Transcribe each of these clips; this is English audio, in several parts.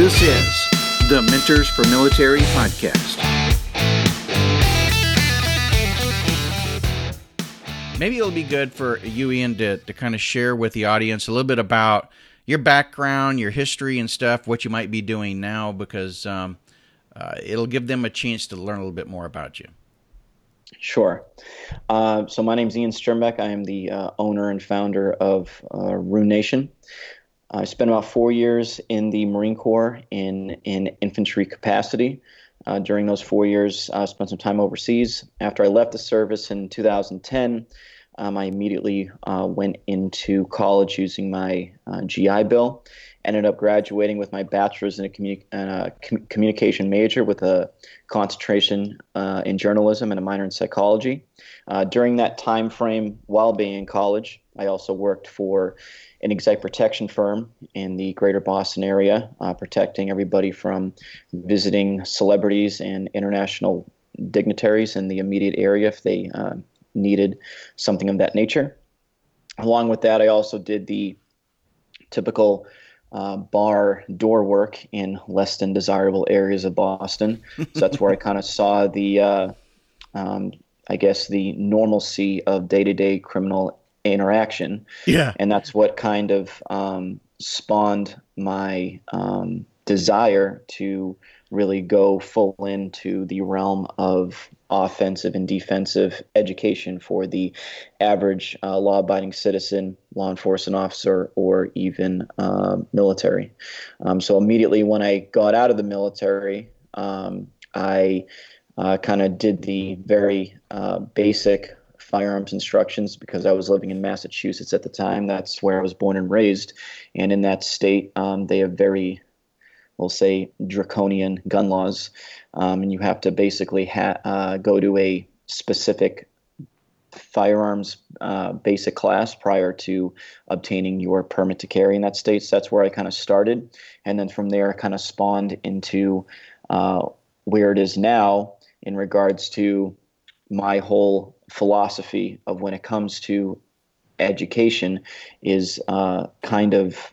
This is the Mentors for Military podcast. Maybe it'll be good for you, Ian, to, to kind of share with the audience a little bit about your background, your history, and stuff, what you might be doing now, because um, uh, it'll give them a chance to learn a little bit more about you. Sure. Uh, so my name is Ian Strimbeck. I am the uh, owner and founder of uh, Runenation. I spent about four years in the Marine Corps in in infantry capacity. Uh, during those four years, I spent some time overseas. After I left the service in 2010, um, I immediately uh, went into college using my uh, GI Bill. Ended up graduating with my bachelor's in a communi- uh, com- communication major with a concentration uh, in journalism and a minor in psychology. Uh, during that time frame, while being in college, I also worked for an exec protection firm in the greater Boston area, uh, protecting everybody from visiting celebrities and international dignitaries in the immediate area if they uh, needed something of that nature. Along with that, I also did the typical uh, bar door work in less than desirable areas of Boston. so that's where I kind of saw the, uh, um, I guess, the normalcy of day to day criminal interaction. Yeah. And that's what kind of um, spawned my um, desire to really go full into the realm of offensive and defensive education for the average uh, law abiding citizen, law enforcement officer, or even uh, military. Um, so immediately when I got out of the military, um, I uh, kind of did the very uh, basic firearms instructions because I was living in Massachusetts at the time. That's where I was born and raised. And in that state, um, they have very we'll say draconian gun laws, um, and you have to basically ha- uh, go to a specific firearms uh, basic class prior to obtaining your permit to carry in that state. So that's where I kind of started, and then from there, I kind of spawned into uh, where it is now in regards to my whole philosophy of when it comes to education is uh, kind of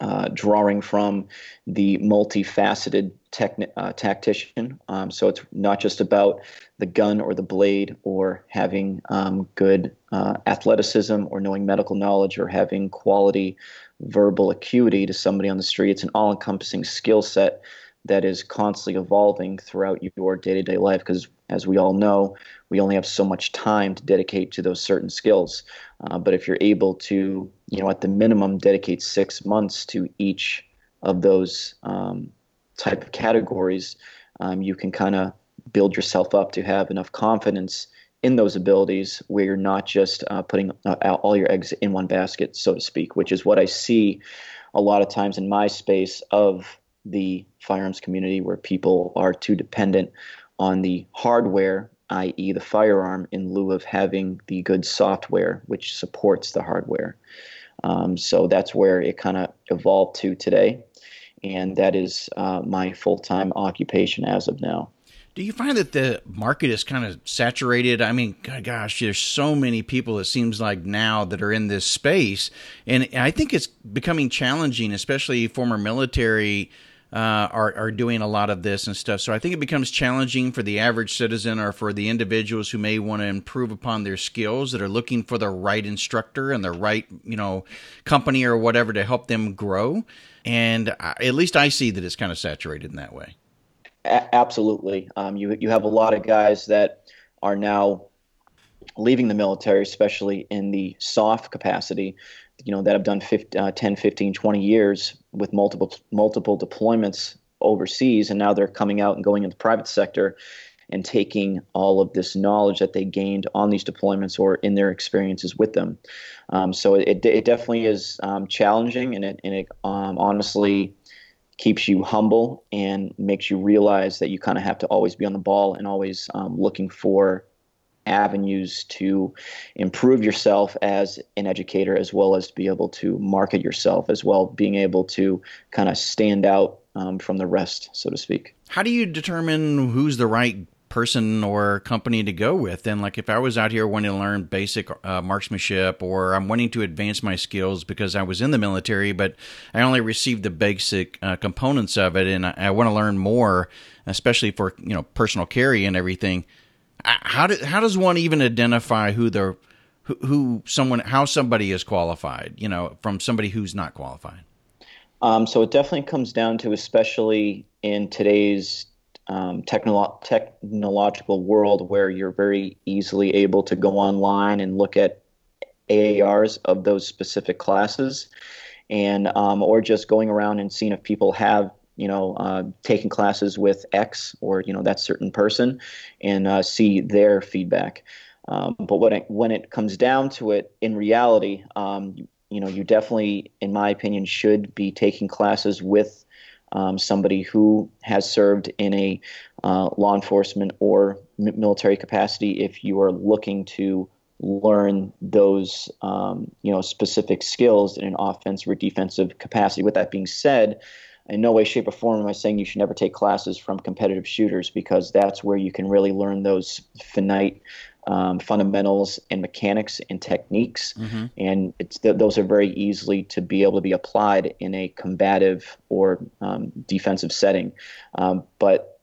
uh, drawing from the multifaceted techni- uh, tactician. Um, so it's not just about the gun or the blade or having um, good uh, athleticism or knowing medical knowledge or having quality verbal acuity to somebody on the street. It's an all encompassing skill set that is constantly evolving throughout your day to day life because, as we all know, we only have so much time to dedicate to those certain skills. Uh, but if you're able to, you know, at the minimum, dedicate six months to each of those um, type of categories, um, you can kind of build yourself up to have enough confidence in those abilities where you're not just uh, putting uh, all your eggs in one basket, so to speak, which is what I see a lot of times in my space of the firearms community where people are too dependent on the hardware i.e., the firearm, in lieu of having the good software which supports the hardware. Um, so that's where it kind of evolved to today, and that is uh, my full time occupation as of now. Do you find that the market is kind of saturated? I mean, gosh, there's so many people, it seems like now, that are in this space. And I think it's becoming challenging, especially former military uh, are are doing a lot of this and stuff. So I think it becomes challenging for the average citizen or for the individuals who may want to improve upon their skills that are looking for the right instructor and the right you know company or whatever to help them grow. And I, at least I see that it's kind of saturated in that way. A- absolutely, um, you you have a lot of guys that are now leaving the military, especially in the SOF capacity, you know that have done 50, uh, 10 15 20 years with multiple multiple deployments overseas and now they're coming out and going into the private sector and taking all of this knowledge that they gained on these deployments or in their experiences with them. Um, so it, it definitely is um, challenging and it, and it um, honestly keeps you humble and makes you realize that you kind of have to always be on the ball and always um, looking for avenues to improve yourself as an educator as well as to be able to market yourself as well being able to kind of stand out um, from the rest so to speak how do you determine who's the right person or company to go with. And like if I was out here wanting to learn basic uh, marksmanship or I'm wanting to advance my skills because I was in the military, but I only received the basic uh, components of it, and I, I want to learn more, especially for you know personal carry and everything. How do, how does one even identify who the who, who someone how somebody is qualified? You know, from somebody who's not qualified. Um, so it definitely comes down to, especially in today's um, technolo- technological world where you're very easily able to go online and look at AARs of those specific classes, and um, or just going around and seeing if people have you know uh, taken classes with X or you know that certain person, and uh, see their feedback. Um, but when it when it comes down to it, in reality, um, you know, you definitely, in my opinion, should be taking classes with um, somebody who has served in a uh, law enforcement or military capacity if you are looking to learn those um, you know specific skills in an offensive or defensive capacity. With that being said, in no way, shape, or form am I saying you should never take classes from competitive shooters because that's where you can really learn those finite um, fundamentals and mechanics and techniques, mm-hmm. and it's th- those are very easily to be able to be applied in a combative or um, defensive setting. Um, but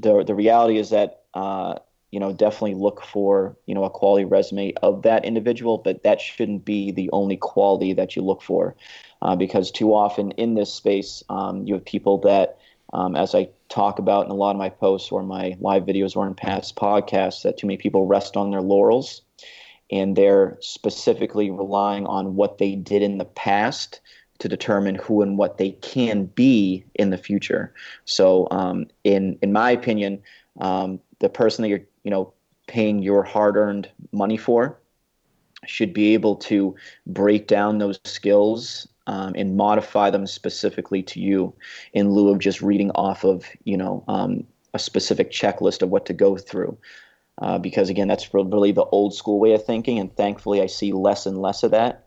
the the reality is that uh, you know definitely look for you know a quality resume of that individual, but that shouldn't be the only quality that you look for, uh, because too often in this space um, you have people that um, as I talk about in a lot of my posts or my live videos or in past podcasts, that too many people rest on their laurels and they're specifically relying on what they did in the past to determine who and what they can be in the future. So, um, in in my opinion, um, the person that you're you know paying your hard-earned money for should be able to break down those skills um, and modify them specifically to you in lieu of just reading off of you know um, a specific checklist of what to go through. Uh, because again that's really the old school way of thinking and thankfully i see less and less of that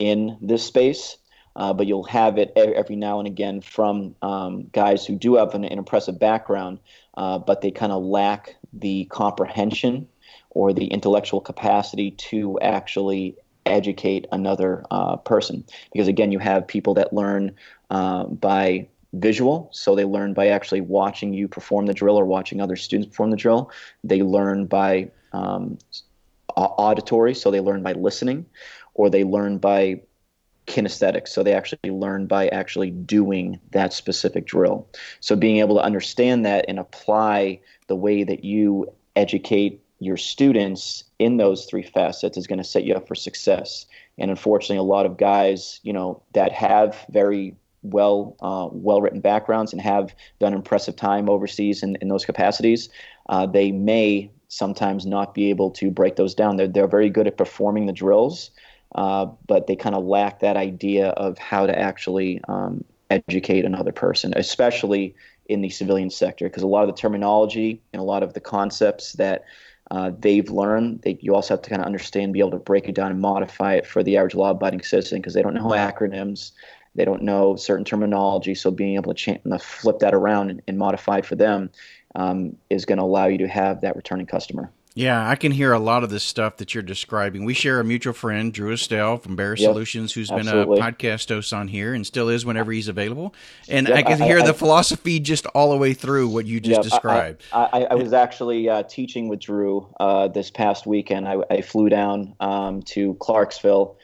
in this space. Uh, but you'll have it every now and again from um, guys who do have an, an impressive background uh, but they kind of lack the comprehension or the intellectual capacity to actually educate another uh, person. Because again, you have people that learn uh, by visual, so they learn by actually watching you perform the drill or watching other students perform the drill. They learn by um, auditory, so they learn by listening, or they learn by kinesthetics, so they actually learn by actually doing that specific drill. So being able to understand that and apply the way that you educate your students in those three facets is going to set you up for success. And unfortunately, a lot of guys, you know, that have very well uh, well written backgrounds and have done impressive time overseas in, in those capacities, uh, they may sometimes not be able to break those down. They're, they're very good at performing the drills, uh, but they kind of lack that idea of how to actually um, educate another person, especially in the civilian sector, because a lot of the terminology and a lot of the concepts that uh, they've learned. They, you also have to kind of understand, be able to break it down and modify it for the average law-abiding citizen because they don't know acronyms, they don't know certain terminology. So being able to ch- flip that around and, and modify it for them um, is going to allow you to have that returning customer. Yeah, I can hear a lot of this stuff that you're describing. We share a mutual friend, Drew Estelle from Bear yep, Solutions, who's absolutely. been a podcast host on here and still is whenever he's available. And yep, I can I, hear I, the I, philosophy just all the way through what you just yep, described. I, was actually uh, teaching with Drew uh, this past weekend. I, flew down um, to Clarksville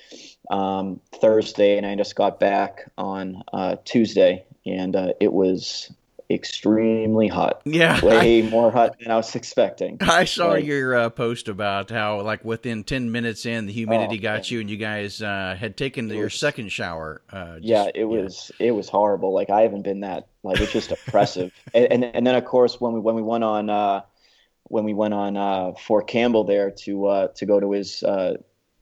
um, Thursday, and I just got back on uh, Tuesday, and uh, it was extremely hot. Yeah, way more hot than I was expecting. I saw like, your uh, post about how, like, within ten minutes in, the humidity oh, got man. you, and you guys uh, had taken your second shower. Uh, just, yeah, it was it was horrible. Like, I haven't been that. Like, it's just oppressive. and, and, and then of course when we when we went on uh, when we went on uh, Fort Campbell there to uh, to go to his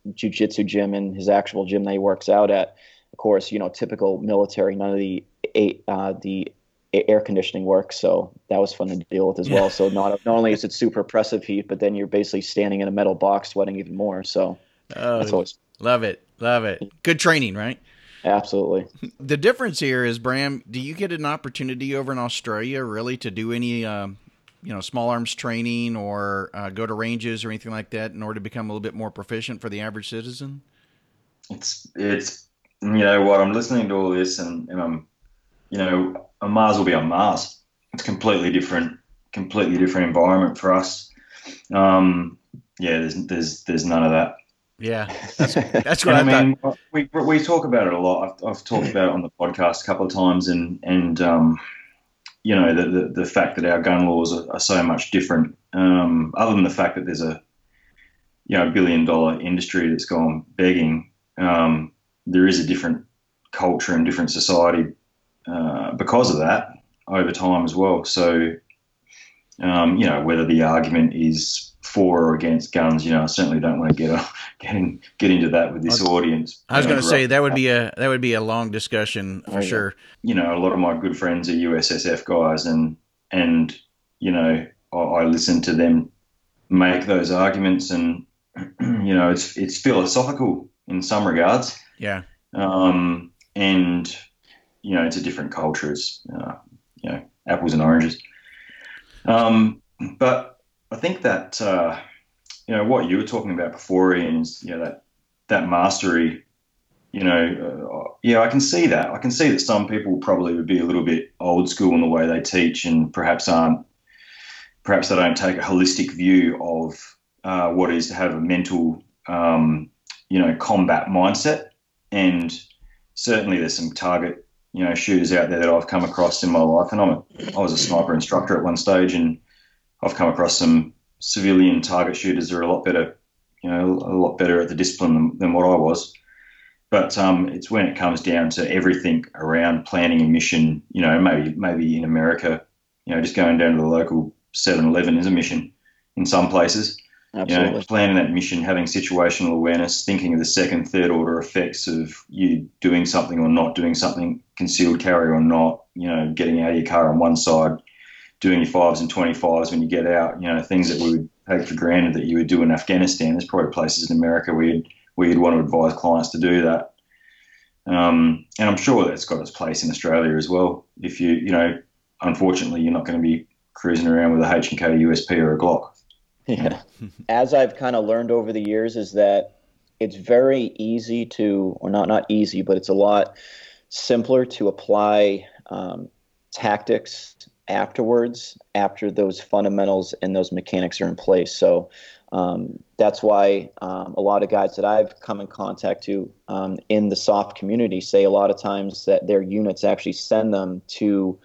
jujitsu gym and his actual gym that he works out at. Of course, you know, typical military. None of the eight, the air conditioning works, so that was fun to deal with as well. So not not only is it super oppressive heat, but then you're basically standing in a metal box sweating even more. So oh, that's always love it, love it. Good training, right? Absolutely. The difference here is, Bram, do you get an opportunity over in Australia really to do any um, you know small arms training or uh, go to ranges or anything like that in order to become a little bit more proficient for the average citizen? It's it's you know what I'm listening to all this and, and I'm you know a Mars will be on Mars. It's completely different, completely different environment for us. Um, yeah, there's there's there's none of that. Yeah, that's that's what I, I, mean. Thought. We we talk about it a lot. I've, I've talked about it on the podcast a couple of times, and and um, you know the, the, the fact that our gun laws are, are so much different. Um, other than the fact that there's a you know billion dollar industry that's gone begging, um, there is a different culture and different society uh, because of that over time as well. So um, you know whether the argument is for or against guns. You know, I certainly don't want to get a, get, in, get into that with this audience. I was going to say that would be a that would be a long discussion for sure. You know, a lot of my good friends are USSF guys, and and you know, I, I listen to them make those arguments, and you know, it's it's philosophical in some regards. Yeah. Um, and you know, it's a different culture. It's uh, you know, apples and oranges. Um, but I think that uh, you know what you were talking about before, Ian, is you know that that mastery. You know, uh, yeah, I can see that. I can see that some people probably would be a little bit old school in the way they teach, and perhaps aren't. Perhaps they don't take a holistic view of uh, what is to have a mental, um, you know, combat mindset. And certainly, there's some target, you know, shooters out there that I've come across in my life. And I'm a, I was a sniper instructor at one stage, and I've come across some civilian target shooters that are a lot better, you know, a lot better at the discipline than, than what I was. But um, it's when it comes down to everything around planning a mission. You know, maybe maybe in America, you know, just going down to the local 7-Eleven is a mission in some places. Absolutely. You know, planning that mission, having situational awareness, thinking of the second, third order effects of you doing something or not doing something, concealed carry or not, you know, getting out of your car on one side, doing your fives and 25s when you get out, you know, things that we would take for granted that you would do in Afghanistan. There's probably places in America where you'd, where you'd want to advise clients to do that. Um, and I'm sure that's got its place in Australia as well. If you, you know, unfortunately, you're not going to be cruising around with a H&K USP or a Glock. Yeah. As I've kind of learned over the years is that it's very easy to, or not not easy, but it's a lot simpler to apply um, tactics afterwards after those fundamentals and those mechanics are in place. So um, that's why um, a lot of guys that I've come in contact to um, in the SOF community say a lot of times that their units actually send them to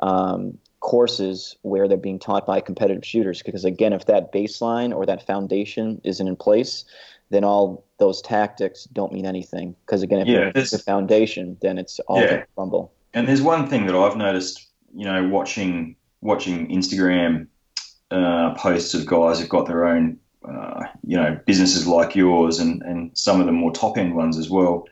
um, courses where they're being taught by competitive shooters. Because again, if that baseline or that foundation isn't in place, then all those tactics don't mean anything. Because again, if yeah, it's the foundation, then it's all yeah. crumble. And there's one thing that I've noticed you know, watching watching Instagram uh, posts of guys who've got their own, uh, you know, businesses like yours, and and some of the more top end ones as well.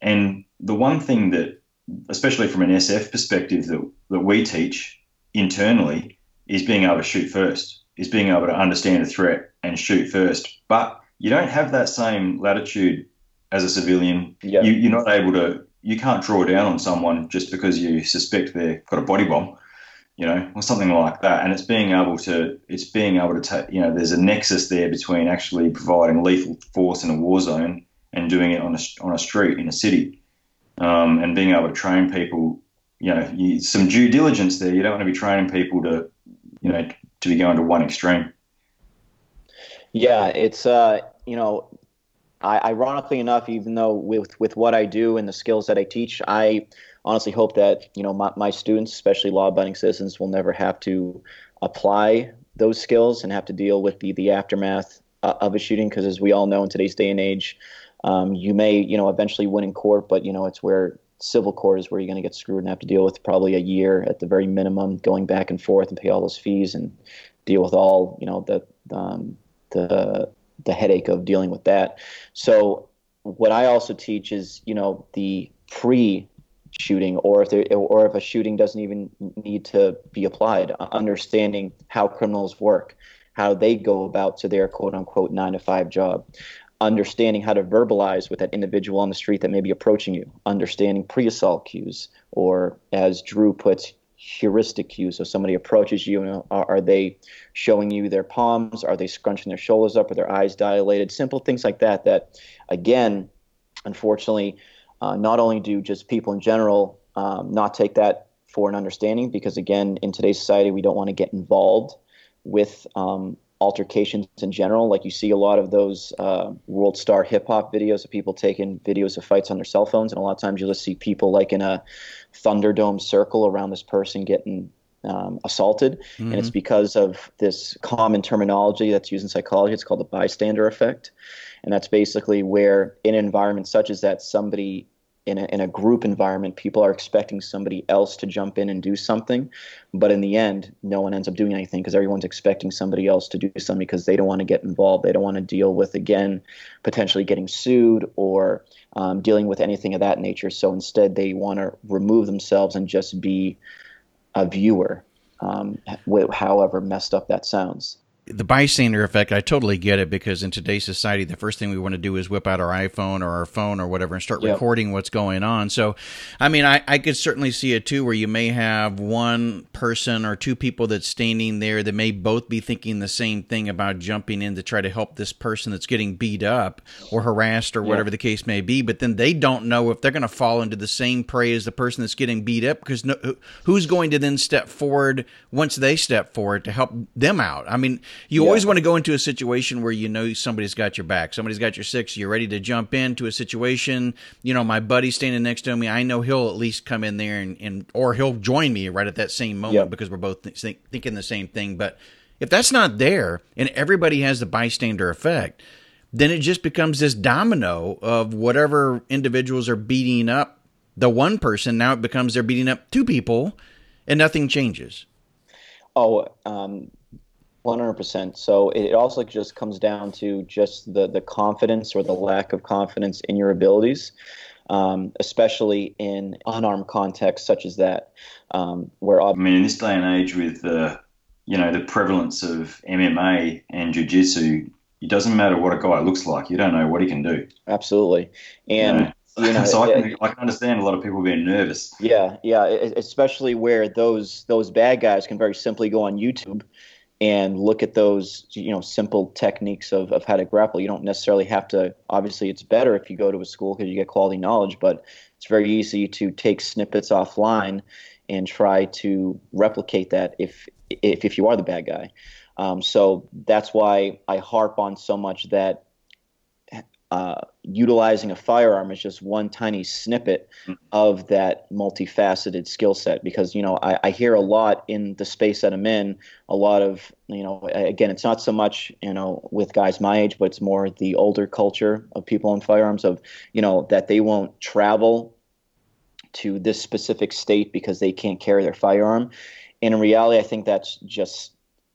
And the one thing that, especially from an SF perspective, that that we teach internally is being able to shoot first, is being able to understand a threat and shoot first. But you don't have that same latitude as a civilian. You, you're not able to you can't draw down on someone just because you suspect they've got a body bomb, you know, or something like that. And it's being able to, it's being able to take, you know, there's a nexus there between actually providing lethal force in a war zone and doing it on a, on a street in a city, um, and being able to train people. You know, you, some due diligence there. You don't want to be training people to, you know, to be going to one extreme. Yeah, it's uh, you know, I, ironically enough, even though with with what I do and the skills that I teach, I honestly hope that you know my, my students, especially law-abiding citizens, will never have to apply those skills and have to deal with the the aftermath uh, of a shooting. Because as we all know, in today's day and age, um, you may you know eventually win in court, but you know it's where civil court is where you're going to get screwed and have to deal with probably a year at the very minimum, going back and forth and pay all those fees and deal with all you know the um, the the headache of dealing with that. So what I also teach is, you know, the pre shooting or if there, or if a shooting doesn't even need to be applied, understanding how criminals work, how they go about to their quote unquote 9 to 5 job. Understanding how to verbalize with that individual on the street that may be approaching you, understanding pre assault cues, or as Drew puts, heuristic cues. So somebody approaches you, are, are, they showing you their palms? Are they scrunching their shoulders up? Are their eyes dilated? Simple things like that. That, again, unfortunately, uh, not only do just people in general um, not take that for an understanding, because again, in today's society, we don't want to get involved with um, altercations in general. Like you see a lot of those uh, world star hip hop videos of people taking videos of fights on their cell phones, and a lot of times you'll just see people like in a Thunderdome circle around this person getting um, assaulted, mm-hmm. and it's mm-hmm. because of this common terminology that's used in psychology. It's called the bystander effect, and that's basically where in an environment such as that, somebody in a, in a group environment, people are expecting somebody else to jump in and do something. But in the end, no one ends up doing anything because everyone's expecting somebody else to do something because they don't want to get involved. They don't want to deal with, again, potentially getting sued or um, dealing with anything of that nature. So instead, they want to remove themselves and just be a viewer, um, however messed up that sounds the bystander effect, I totally get it because in today's society, the first thing we want to do is whip out our iPhone or our phone or whatever and start yep. recording what's going on. So, I mean, I, I could certainly see it too, where you may have one person or two people that's standing there that may both be thinking the same thing about jumping in to try to help this person that's getting beat up or harassed or yep. whatever the case may be. But then they don't know if they're going to fall into the same prey as the person that's getting beat up because no, who's going to then step forward once they step forward to help them out? I mean, you yeah. always want to go into a situation where you know somebody's got your back, somebody's got your six, you're ready to jump into a situation. You know, my buddy standing next to me, I know he'll at least come in there and, and or he'll join me right at that same moment yeah. because we're both th- thinking the same thing. But if that's not there and everybody has the bystander effect, then it just becomes this domino of whatever individuals are beating up the one person. Now it becomes they're beating up two people and nothing changes. Oh, um, one hundred percent. So it also just comes down to just the the confidence or the lack of confidence in your abilities, um, especially in unarmed contexts such as that, um, where I mean, in this day and age, with the you know the prevalence of MMA and jiu-jitsu, it doesn't matter what a guy looks like. You don't know what he can do. Absolutely, and. You know, you know, so I can, I can understand a lot of people being nervous. Yeah, yeah, especially where those those bad guys can very simply go on YouTube and look at those you know simple techniques of, of how to grapple. You don't necessarily have to obviously it's better if you go to a school because you get quality knowledge but it's very easy to take snippets offline and try to replicate that if if, if you are the bad guy. Um, so that's why i harp on so much that uh, utilizing a firearm is just one tiny snippet mm. of that multifaceted skill set because you know I, I, hear a lot in the space that i'm in a lot of you know again it's not so much you know with guys my age but it's more the older culture of people in firearms of you know that they won't travel to this specific state because they can't carry their firearm and in reality i think that's just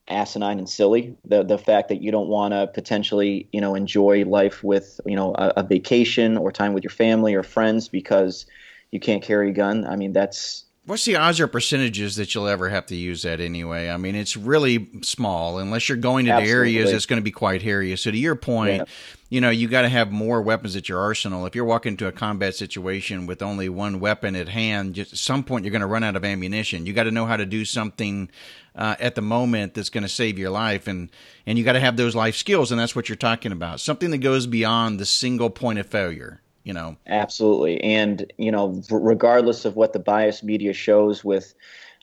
asinine and silly. The the fact that you don't want to potentially you know enjoy life with you know a, a, vacation or time with your family or friends because you can't carry a gun. I mean that's. What's the odds or percentages that you'll ever have to use that anyway? I mean, it's really small unless you're going to areas that's going to be quite hairy. So, to your point, yeah you know, you got to have more weapons at your arsenal. If you're walking into a combat situation with only one weapon at hand, just at some point you're going to run out of ammunition. You got to know how to do something uh, at the moment that's going to save your life, and and you got to have those life skills, and that's what you're talking about. Something that goes beyond the single point of failure. You know, absolutely, and you know, regardless of what the biased media shows with.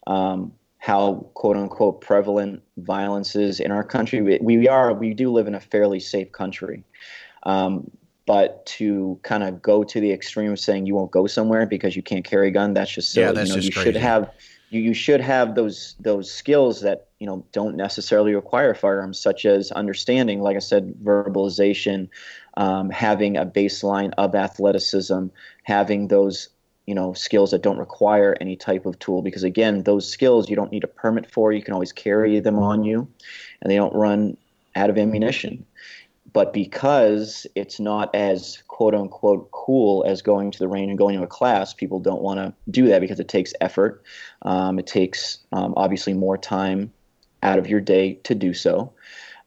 Um, how quote unquote prevalent violence is in our country. We, we are we do live in a fairly safe country, um, but to kind of go to the extreme of saying you won't go somewhere because you can't carry a gun, that's just silly. Yeah, that's you know, just you crazy. should have you, you should have those those skills that you know don't necessarily require firearms, such as understanding, like I said, verbalization, um, having a baseline of athleticism, having those you know skills that don't require any type of tool because again those skills you don't need a permit for you can always carry them on you and they don't run out of ammunition. But because it's not as quote unquote cool as going to the range and going to a class people don't want to do that because it takes effort. Um, it takes um, obviously more time out of your day to do so.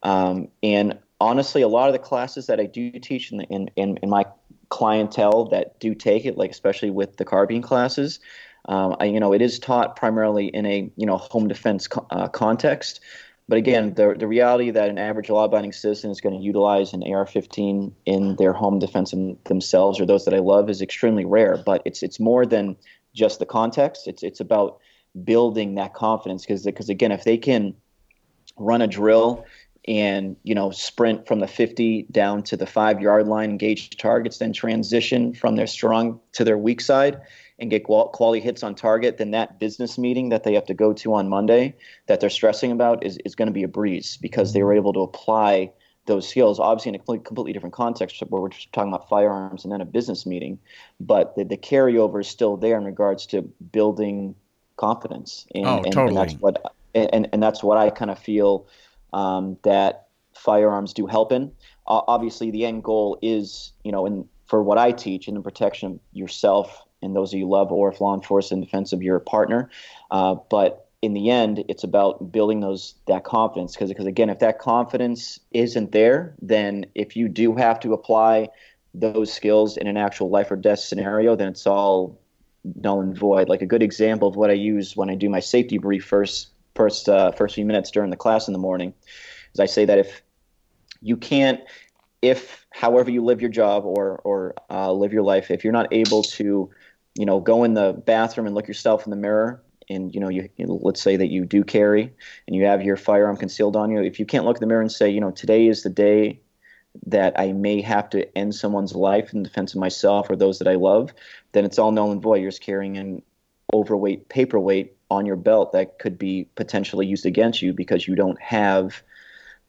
Um, and honestly a lot of the classes that i do teach in, in, in, in my clientele that do take it, like especially with the carbine classes, Um, I, you know, it is taught primarily in a you know home defense co- uh, context, but again, the the reality that an average law-abiding citizen is going to utilize an AR-15 in their home defense themselves or those that I love is extremely rare. But it's it's more than just the context. It's it's about building that confidence because because again, if they can run a drill and you know sprint from the 50 down to the five yard line engage targets then transition from their strong to their weak side and get quality hits on target then that business meeting that they have to go to on monday that they're stressing about is, is going to be a breeze because they were able to apply those skills obviously in a completely different context where we're just talking about firearms and then a business meeting but the, the carryover is still there in regards to building confidence and, oh, totally. and that's what and, and that's what i kind of feel um, that firearms do help in. Uh, obviously, the end goal is, you know, in, for what I teach in the protection of yourself and those you love, or if law enforcement in defense of your partner. Uh, but in the end, it's about building those that confidence. Because because again, if that confidence isn't there, then if you do have to apply those skills in an actual life or death scenario, then it's all null and void. Like a good example of what I use when I do my safety brief first first uh, first few minutes during the class in the morning is I say that if you can't if however you live your job or or uh, live your life if you're not able to you know go in the bathroom and look yourself in the mirror and you know you, you let's say that you do carry and you have your firearm concealed on you if you can't look in the mirror and say you know today is the day that I may have to end someone's life in defense of myself or those that I love, then it's all null and void. You're just carrying an overweight paperweight on your belt that could be potentially used against you because you don't have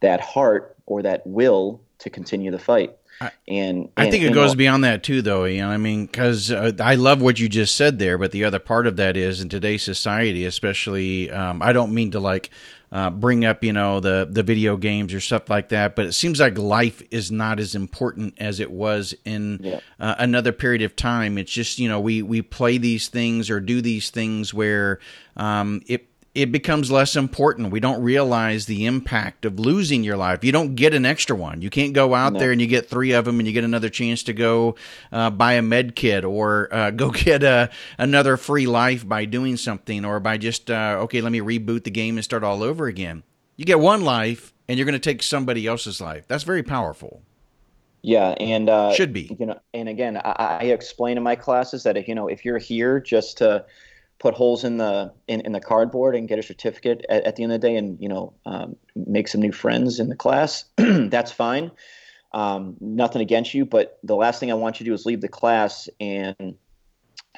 that heart or that will to continue the fight. And, and I think it goes beyond that too, though. You know, I mean, because uh, I love what you just said there, but the other part of that is in today's society, especially, um, I don't mean to like uh, bring up, you know, the the video games or stuff like that. But it seems like life is not as important as it was in yeah. uh, another period of time. It's just, you know, we we play these things or do these things where um, it it becomes less important. We don't realize the impact of losing your life. You don't get an extra one. You can't go out no. there and you get three of them and you get another chance to go uh, buy a med kit or uh, go get a, another free life by doing something or by just, uh, okay, let me reboot the game and start all over again. You get one life and you're going to take somebody else's life. That's very powerful. Yeah, and uh, should be. You know, and again, I, I explain in my classes that if you know if you're here just to put holes in the in, in the cardboard and get a certificate at, at the end of the day and you know um, make some new friends in the class that's fine. Um, nothing against you but the last thing i want you to do is leave the class and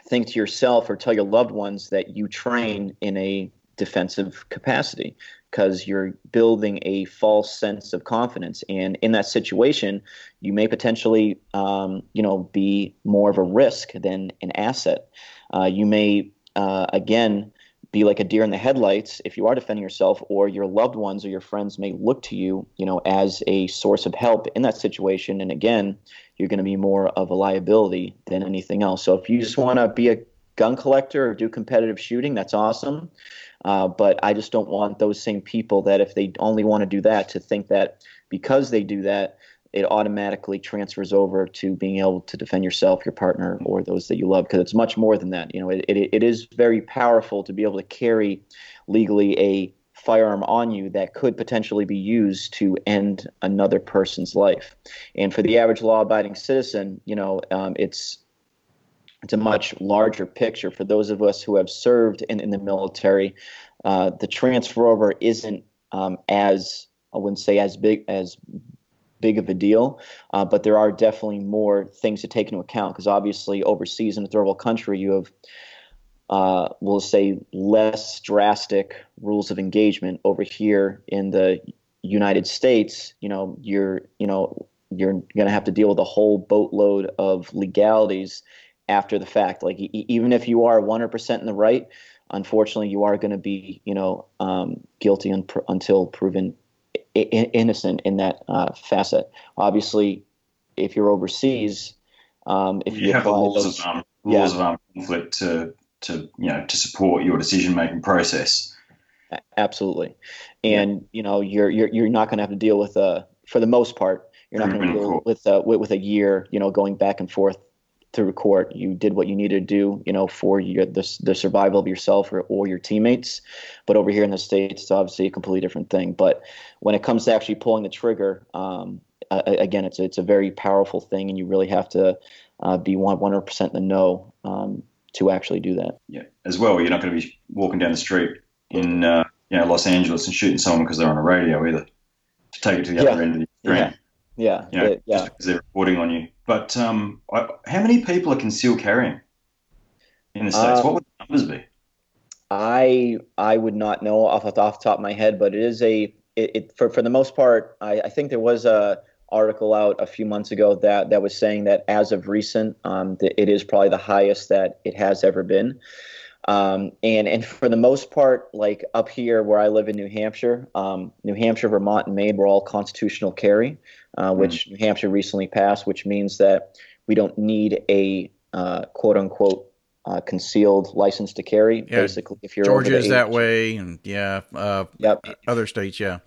think to yourself or tell your loved ones that you train in a defensive capacity because you're building a false sense of confidence. And in that situation you may potentially um, you know be more of a risk than an asset. Uh, you may uh, again, be like a deer in the headlights if you are defending yourself, or your loved ones or your friends may look to you, you know, as a source of help in that situation. And again, you're going to be more of a liability than anything else. So if you just want to be a gun collector or do competitive shooting, that's awesome. Uh, but I just don't want those same people that if they only want to do that to think that because they do that, it automatically transfers over to being able to defend yourself, your partner, or those that you love, because it's much more than that. You know, it, it, it is very powerful to be able to carry legally a firearm on you that could potentially be used to end another person's life. And for the average law-abiding citizen, you know, um, it's it's a much larger picture. For those of us who have served in, in the military, uh, the transfer over isn't um, as I wouldn't say as big as big of a deal, uh, but there are definitely more things to take into account because obviously overseas in a third world country you have, uh, we'll say, less drastic rules of engagement. Over here in the United States, you know, you're, you know, you're going to have to deal with a whole boatload of legalities after the fact. Like e- even if you are 100% in the right, unfortunately, you are going to be, you know, um, guilty un- until proven innocent in that uh, facet. Obviously, if you're overseas, um, if you, you have the laws those, of um, laws yeah. of armed conflict to to you know to support your decision making process. Absolutely, and yeah. you know you're you're you're not going to have to deal with uh for the most part you're not going to deal with, uh, with with a year you know going back and forth through court. You did what you needed to do, you know, for your the, the survival of yourself or, or your teammates. But over here in the states, it's obviously a completely different thing. But when it comes to actually pulling the trigger, um, uh, again, it's it's a very powerful thing, and you really have to uh, be one hundred percent in the know um, to actually do that. Yeah, as well, you're not going to be walking down the street in uh, you know Los Angeles and shooting someone because they're on a radio either. To take it to the Yeah. other end of the extreme. Yeah. Yeah, you know, yeah. just because they're reporting on you. But um, I, how many people are concealed carrying in the states? What would the numbers be? I I would not know off the off the top of my head, but it is a it, it for for the most part. I, I think there was a article out a few months ago that that was saying that as of recent, um, that it is probably the highest that it has ever been. Um, and and for the most part, like up here where I live in New Hampshire, um, New Hampshire, Vermont, and Maine were all constitutional carry, uh, which New Hampshire recently passed, which means that we don't need a uh, quote unquote uh, concealed license to carry. Yeah, Basically, if you're Georgia is that way, and yeah, uh, Yep. other states, yeah.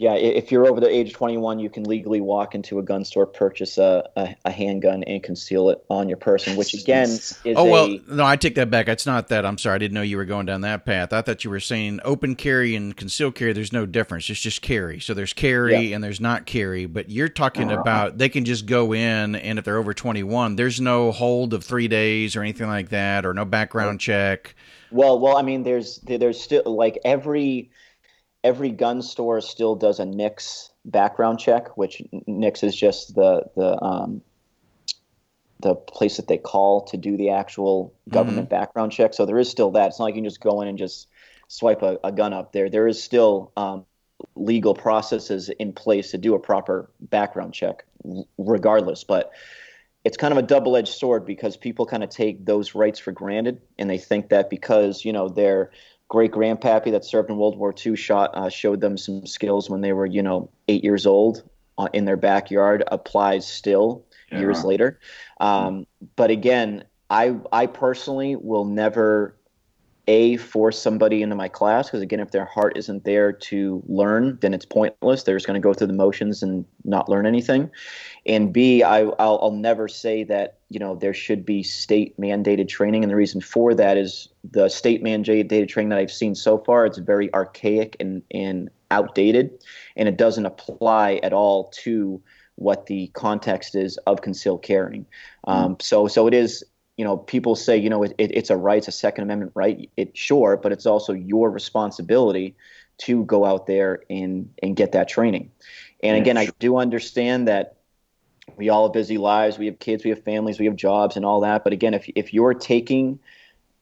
Yeah, if you're over the age of 21, you can legally walk into a gun store, purchase a, a, a handgun, and conceal it on your person. Which again is Oh well, a no, I take that back. It's not that. I'm sorry, I didn't know you were going down that path. I thought you were saying open carry and concealed carry. There's no difference. It's just carry. So there's carry and there's not carry. But you're talking Uh-huh. about they can just go in, and if they're over 21, there's no hold of three days or anything like that, or no background check. Well, well, I mean, there's there's still like every every gun store still does a NICS background check, which NICS is just the the um, the place that they call to do the actual government background check. So there is still that. It's not like you can just go in and just swipe a, a gun up there. There is still um, legal processes in place to do a proper background check, regardless. But it's kind of a double-edged sword because people kind of take those rights for granted, and they think that because you know their great grandpappy that served in World War II shot uh, showed them some skills when they were you know eight years old uh, in their backyard applies still Yeah, years later. Um, but again, I I personally will never a force somebody into my class because again if their heart isn't there to learn then it's pointless. They're just going to go through the motions and not learn anything. And b I, I'll, I'll never say that you know there should be state mandated training. And the reason for that is the state mandated training that i've seen so far it's very archaic and, and outdated and it doesn't apply at all to what the context is of concealed carrying. Um, so so it is you know, people say, you know, it, it, it's a right, it's a Second Amendment right. It sure, but it's also your responsibility to go out there and and get that training. And Yeah, again, I do understand that we all have busy lives, we have kids, we have families, we have jobs, and all that. But again, if if you're taking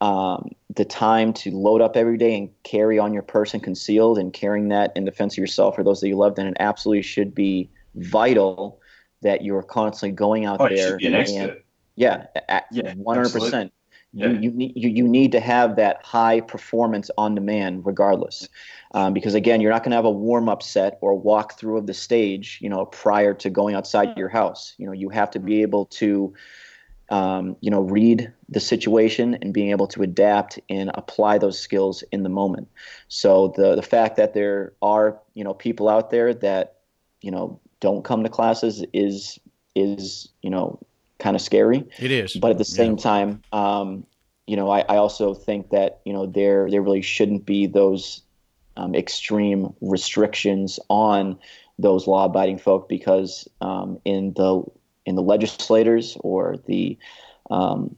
um, the time to load up every day and carry on your person concealed and carrying that in defense of yourself or those that you love, then it absolutely should be vital that you're constantly going out Oh, there should be an and. Yeah, Yeah, one hundred percent. You you need you, you need to have that high performance on demand, regardless, um, because again, you're not going to have a warm up set or walk through of the stage, you know, prior to going outside your house. You know, you have to be able to, um, you know, read the situation and being able to adapt and apply those skills in the moment. So the the fact that there are you know people out there that you know don't come to classes is is you know kind of scary It is. but at the Yeah. same time, um, you know, I, I also think that you know there there really shouldn't be those um, extreme restrictions on those law-abiding folk because um, in the in the legislators or the um,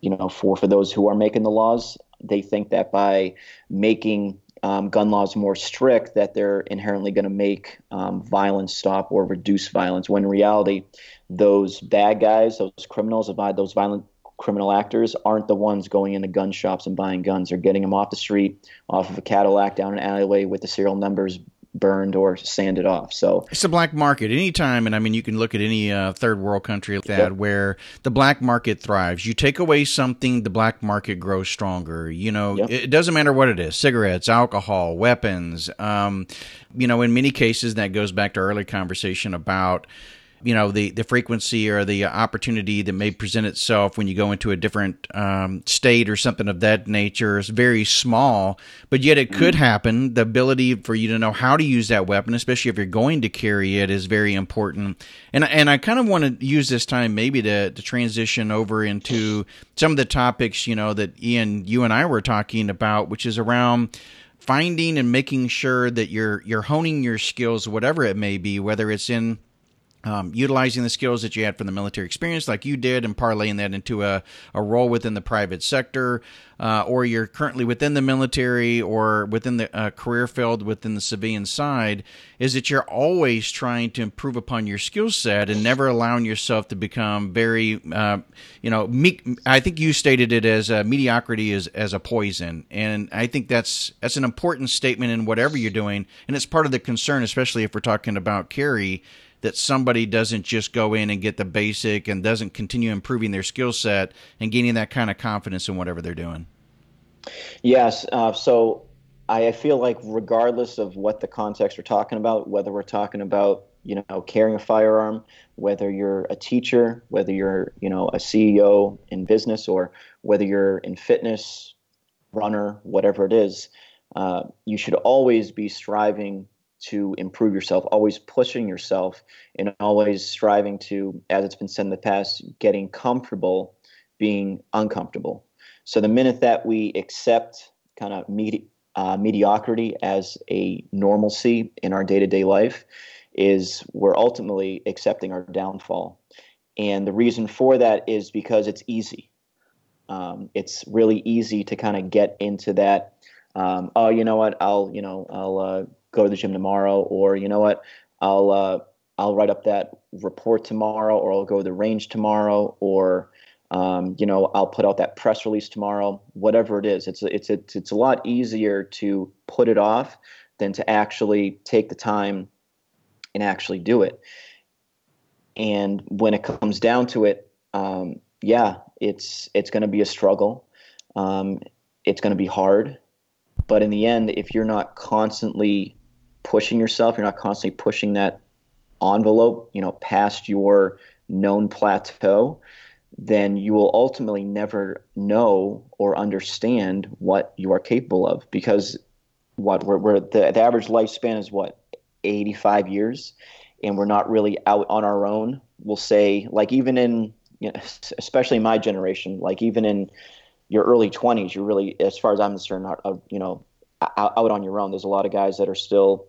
you know for for those who are making the laws, they think that by making um, gun laws more strict, that they're inherently going to make um, violence stop or reduce violence. When in reality, those bad guys, those criminals, those violent criminal actors aren't the ones going into gun shops and buying guns. They're getting them off the street, off of a Cadillac down an alleyway with the serial numbers burned or sanded off. So It's a black market. Anytime, and I mean, you can look at any uh, third world country like that Yep. where the black market thrives. You take away something, the black market grows stronger. You know, Yep. it, doesn't matter what it is cigarettes, alcohol, weapons. Um, you know, in many cases, that goes back to early conversation about you know the the frequency or the opportunity that may present itself when you go into a different um, state or something of that nature is very small but yet it could mm-hmm. happen the ability for you to know how to use that weapon especially if you're going to carry it is very important and and I kind of want to use this time maybe to to transition over into some of the topics you know that Ian you and I were talking about which is around finding and making sure that you're you're honing your skills whatever it may be whether it's in um, utilizing the skills that you had from the military experience, like you did, and parlaying that into a, a role within the private sector, uh, or you're currently within the military or within the uh, career field within the civilian side, is that you're always trying to improve upon your skill set and never allowing yourself to become very, uh, you know, me- I think you stated it as uh, mediocrity is as a poison, and I think that's that's an important statement in whatever you're doing, and it's part of the concern, especially if we're talking about carry that somebody doesn't just go in and get the basic and doesn't continue improving their skill set and gaining that kind of confidence in whatever they're doing. Yes. Uh, so I feel like regardless of what the context we're talking about, whether we're talking about you know carrying a firearm, whether you're a teacher, whether you're you know a CEO in business, or whether you're in fitness, runner, whatever it is, uh, you should always be striving to improve yourself, always pushing yourself, and always striving to, as it's been said in the past, getting comfortable being uncomfortable. So the minute that we accept kind of medi- uh, mediocrity as a normalcy in our day to day life, is we're ultimately accepting our downfall. And the reason for that is because it's easy. Um, it's really easy to kind of get into that. Um, oh, you know what? I'll, you know, I'll uh, go to the gym tomorrow, or you know what, I'll uh, I'll write up that report tomorrow, or I'll go to the range tomorrow, or um, you know I'll put out that press release tomorrow. Whatever it is, it's it's it's it's a lot easier to put it off than to actually take the time and actually do it. And when it comes down to it, um, yeah, it's it's going to be a struggle. Um, it's going to be hard, but in the end, if you're not constantly pushing yourself, you're not constantly pushing that envelope, you know, past your known plateau, then you will ultimately never know or understand what you are capable of because what we're, we're the, the average lifespan is what 85 years? And we're not really out on our own. We'll say like even in you know, especially my generation like even in your early 20s you're really as far as i'm concerned not, uh, you know out, out on your own. There's a lot of guys that are still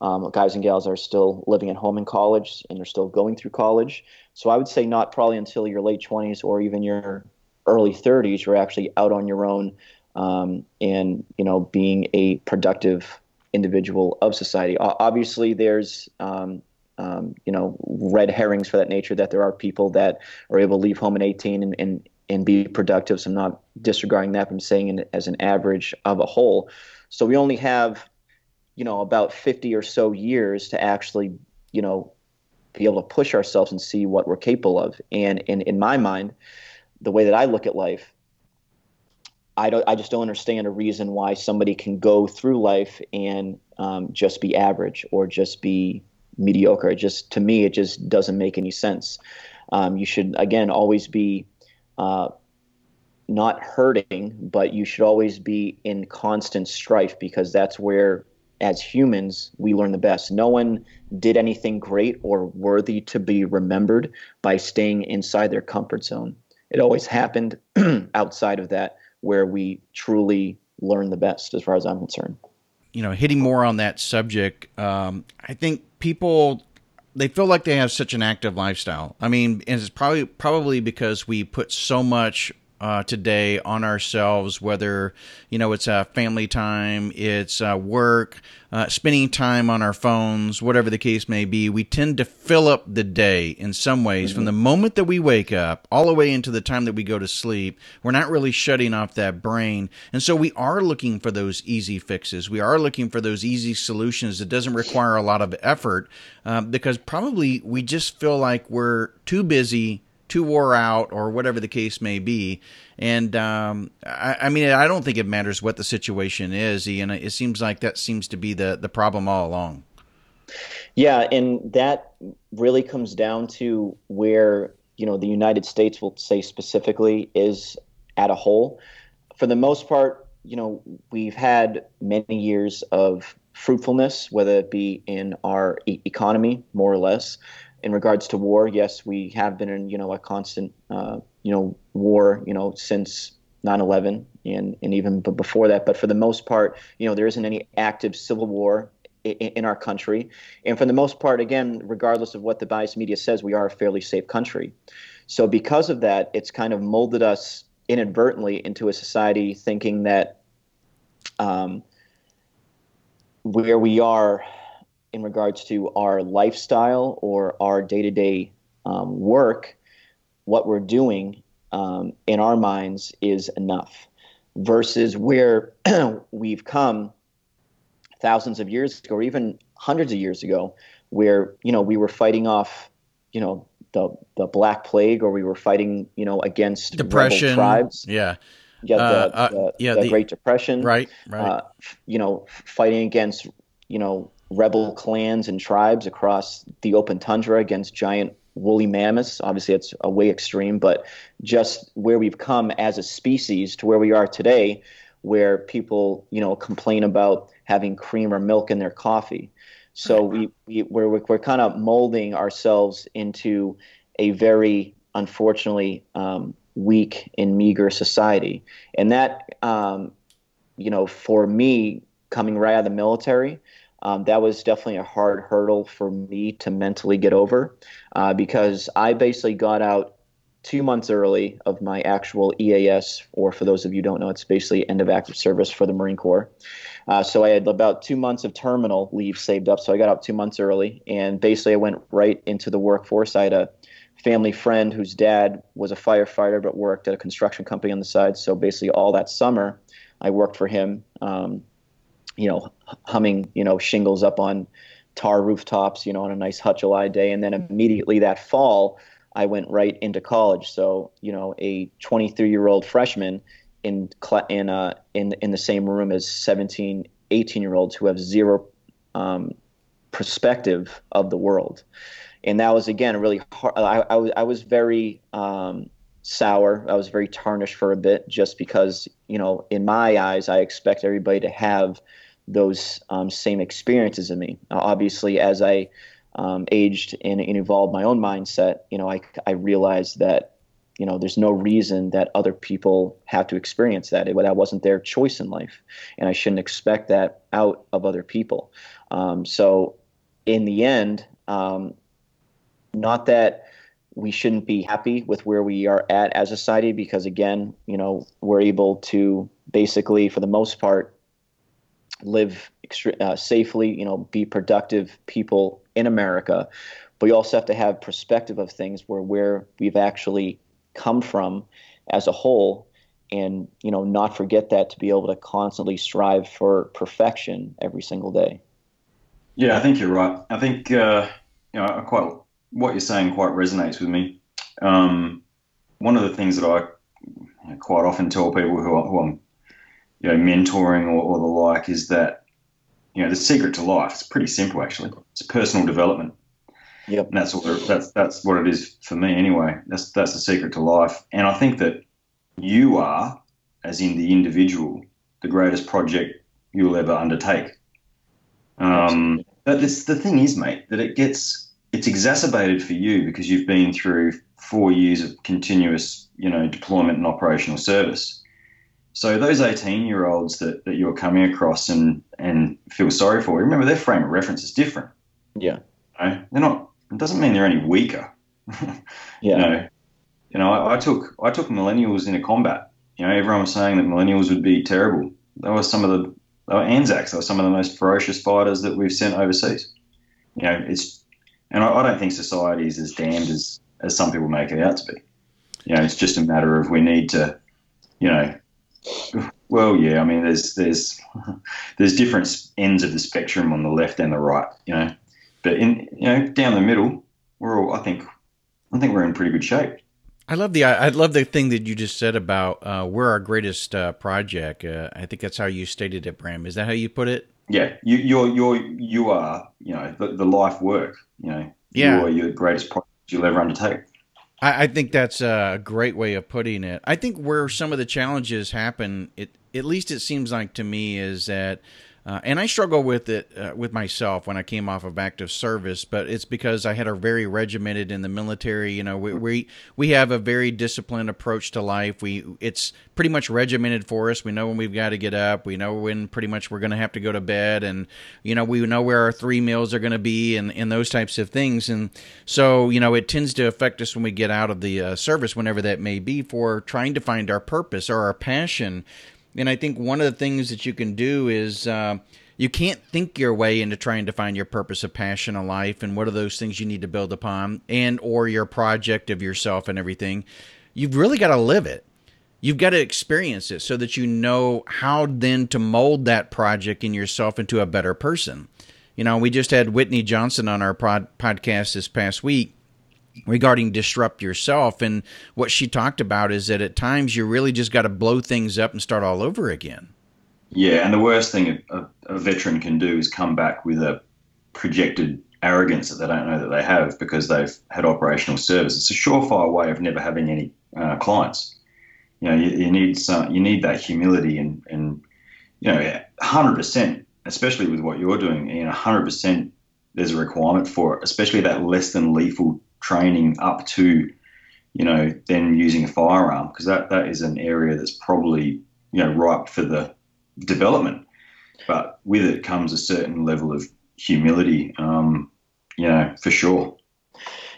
um, guys and gals are still living at home in college and they're still going through college. So I would say not probably until your late 20s or even your early 30s you're actually out on your own um, and you know being a productive individual of society. Obviously, there's um, um, you know red herrings for that nature that there are people that are able to leave home at 18 and, and and be productive. So I'm not disregarding that. I'm saying it as an average of a whole. So we only have, you know, about 50 or so years to actually, you know, be able to push ourselves and see what we're capable of. And in, in my mind, the way that I look at life, I don't. I just don't understand a reason why somebody can go through life and um, just be average or just be mediocre. It just to me, it just doesn't make any sense. Um, you should again always be uh, not hurting, but you should always be in constant strife because that's where, as humans, we learn the best. No one did anything great or worthy to be remembered by staying inside their comfort zone. It always happened outside of that where we truly learn the best, as far as I'm concerned. You know, hitting more on that subject, um, I think people they feel like they have such an active lifestyle. I mean, and it's probably probably because we put so much uh, today on ourselves, whether you know it's uh, family time, it's uh, work, uh, spending time on our phones, whatever the case may be. We tend to fill up the day in some ways mm-hmm. from the moment that we wake up all the way into the time that we go to sleep. We're not really shutting off that brain, and so we are looking for those easy fixes. We are looking for those easy solutions that doesn't require a lot of effort uh, because probably we just feel like we're too busy too wore out or whatever the case may be. And um, I, I, mean, I don't think it matters what the situation is, Ian. It seems like that seems to be the, the problem all along. Yeah, and that really comes down to where you know the United States will say specifically is at a whole. For the most part, you know, we've had many years of fruitfulness, whether it be in our e- economy, more or less. In regards to war, yes, we have been in you know a constant uh, you know war you know since 9/11 and and even before that. But for the most part, you know, there isn't any active civil war in our country. And for the most part, again, regardless of what the biased media says, we are a fairly safe country. So because of that, it's kind of molded us inadvertently into a society thinking that um, where we are in regards to our lifestyle or our day-to-day um, work, what we're doing um, in our minds is enough versus where we've come thousands of years ago or even hundreds of years ago where you know we were fighting off you know the the black plague or we were fighting you know against depression tribes yeah yeah the, uh, uh, the, yeah, the, the, Great Depression, right? Right. Uh, you know, fighting against you know rebel clans and tribes across the open tundra against giant woolly mammoths. Obviously, it's a way extreme, but just where we've come as a species to where we are today, where people you know complain about having cream or milk in their coffee. So we, we we're we're kind of molding ourselves into a very unfortunately um, weak and meager society, and that um, you know for me coming right out of the military. Um, that was definitely a hard hurdle for me to mentally get over uh, because I basically got out two months early of my actual EAS, or for those of you who don't know, it's basically end of active service for the Marine Corps. Uh, so I had about two months of terminal leave saved up. So I got out two months early, and basically I went right into the workforce. I had a family friend whose dad was a firefighter but worked at a construction company on the side. So basically all that summer, I worked for him. Um, you know, humming you know shingles up on tar rooftops, you know, on a nice hot July day, and then immediately that fall. I went right into college. So, you know, a 23 year old freshman in in uh, in in the same room as 17, 18 year olds who have zero um, perspective of the world, and that was again really hard. I, I was I was very um, sour. I was very tarnished for a bit, just because you know, in my eyes, I expect everybody to have those um, same experiences in me. Obviously, as I um, aged and, and, evolved my own mindset, you know, I, I realized that you know, there's no reason that other people have to experience that. It, that wasn't their choice in life, and I shouldn't expect that out of other people. Um, so, in the end, um, not that we shouldn't be happy with where we are at as a society, because again, you know, we're able to basically, for the most part, live uh, safely. You know, be productive people in America. But you also have to have perspective of things where where we've actually come from as a whole and you know not forget that to be able to constantly strive for perfection every single day yeah i think you're right i think uh, you know quite what you're saying quite resonates with me um, one of the things that i quite often tell people who, who i'm you know mentoring or, or the like is that you know the secret to life is pretty simple actually it's personal development Yep. And that's what that's that's what it is for me anyway. That's that's the secret to life. And I think that you are, as in the individual, the greatest project you'll ever undertake. Um, but this, the thing is, mate, that it gets it's exacerbated for you because you've been through four years of continuous, you know, deployment and operational service. So those 18 year olds that, that you're coming across and, and feel sorry for, remember their frame of reference is different. Yeah. You know, they're not it doesn't mean they're any weaker. yeah. You know, you know I, I, took I took millennials into combat. You know, everyone was saying that millennials would be terrible. They were some of the they were Anzacs. They were some of the most ferocious fighters that we've sent overseas. You know, it's and I, I don't think society is as damned as as some people make it out to be. You know, it's just a matter of we need to, you know, well, yeah. I mean, there's there's there's different ends of the spectrum on the left and the right. You know, but in you know down the middle, we're all I think I think we're in pretty good shape. I love the I love the thing that you just said about uh, we're our greatest uh, project. Uh, I think that's how you stated it, Bram. Is that how you put it? yeah, you you're you're you are you know the, the life work. You know, Yeah. you are your greatest project you'll ever undertake. I, I think that's a great way of putting it. I think where some of the challenges happen, it at least it seems like to me, is that, uh, and I struggle with it uh, with myself when I came off of active service, but it's because I had a very regimented in the military. You know, we we, we have a very disciplined approach to life. We it's pretty much regimented for us. We know when we've got to get up. We know when pretty much we're going to have to go to bed, and you know we know where our three meals are going to be, and and those types of things. And so you know it tends to affect us when we get out of the uh, service, whenever that may be, for trying to find our purpose or our passion. And I think one of the things that you can do is. Uh, you can't think your way into trying to find your purpose of passion of life and what are those things you need to build upon and or your project of yourself and everything you've really got to live it you've got to experience it so that you know how then to mold that project in yourself into a better person. You know, we just had Whitney Johnson on our pod, podcast this past week regarding disrupt yourself and what she talked about is that at times you really just got to blow things up and start all over again. Yeah, and the worst thing a, a veteran can do is come back with a projected arrogance that they don't know that they have because they've had operational service. It's a surefire way of never having any uh, clients. You know, you, you need some, you need that humility and and you know, hundred percent, especially with what you're doing. You know, hundred percent, there's a requirement for it, especially that less than lethal training up to, you know, then using a firearm because that that is an area that's probably you know ripe for the development. But with it comes a certain level of humility, um, you know, for sure.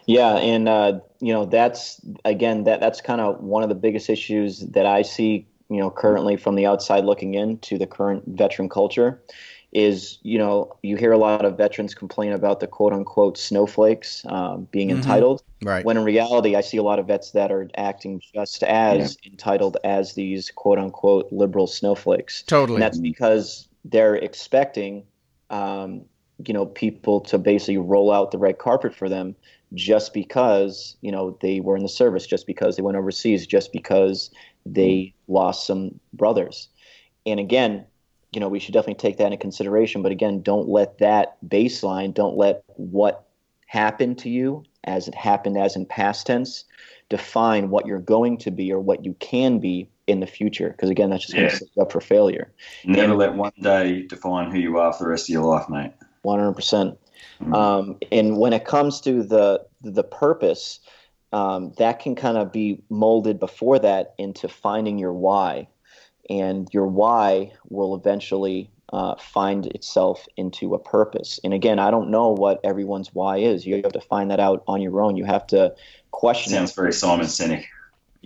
Yeah, and uh, you know that's again that that's kind of one of the biggest issues that I see. You know, currently from the outside looking in to the current veteran culture, is you know you hear a lot of veterans complain about the quote unquote snowflakes um, being Mhm. entitled. Right. When in reality, I see a lot of vets that are acting just as entitled as these quote unquote liberal snowflakes. totally. And that's because they're expecting, um, you know, people to basically roll out the red carpet for them just because, you know, they were in the service, just because they went overseas, just because they lost some brothers. And again, you know, we should definitely take that into consideration. But again, don't let that baseline, don't let what happened to you as it happened as in past tense define what you're going to be or what you can be in the future. Because again, that's just going to set you up for failure. Never And- let one day define who you are for the rest of your life, mate. One hundred percent. Mm. Um, and when it comes to the the purpose, um, that can kind of be molded before that into finding your why, and your why will eventually uh, find itself into a purpose. And again, I don't know what everyone's why is. You have to find that out on your own. You have to question Sounds it. very Simon Sinek.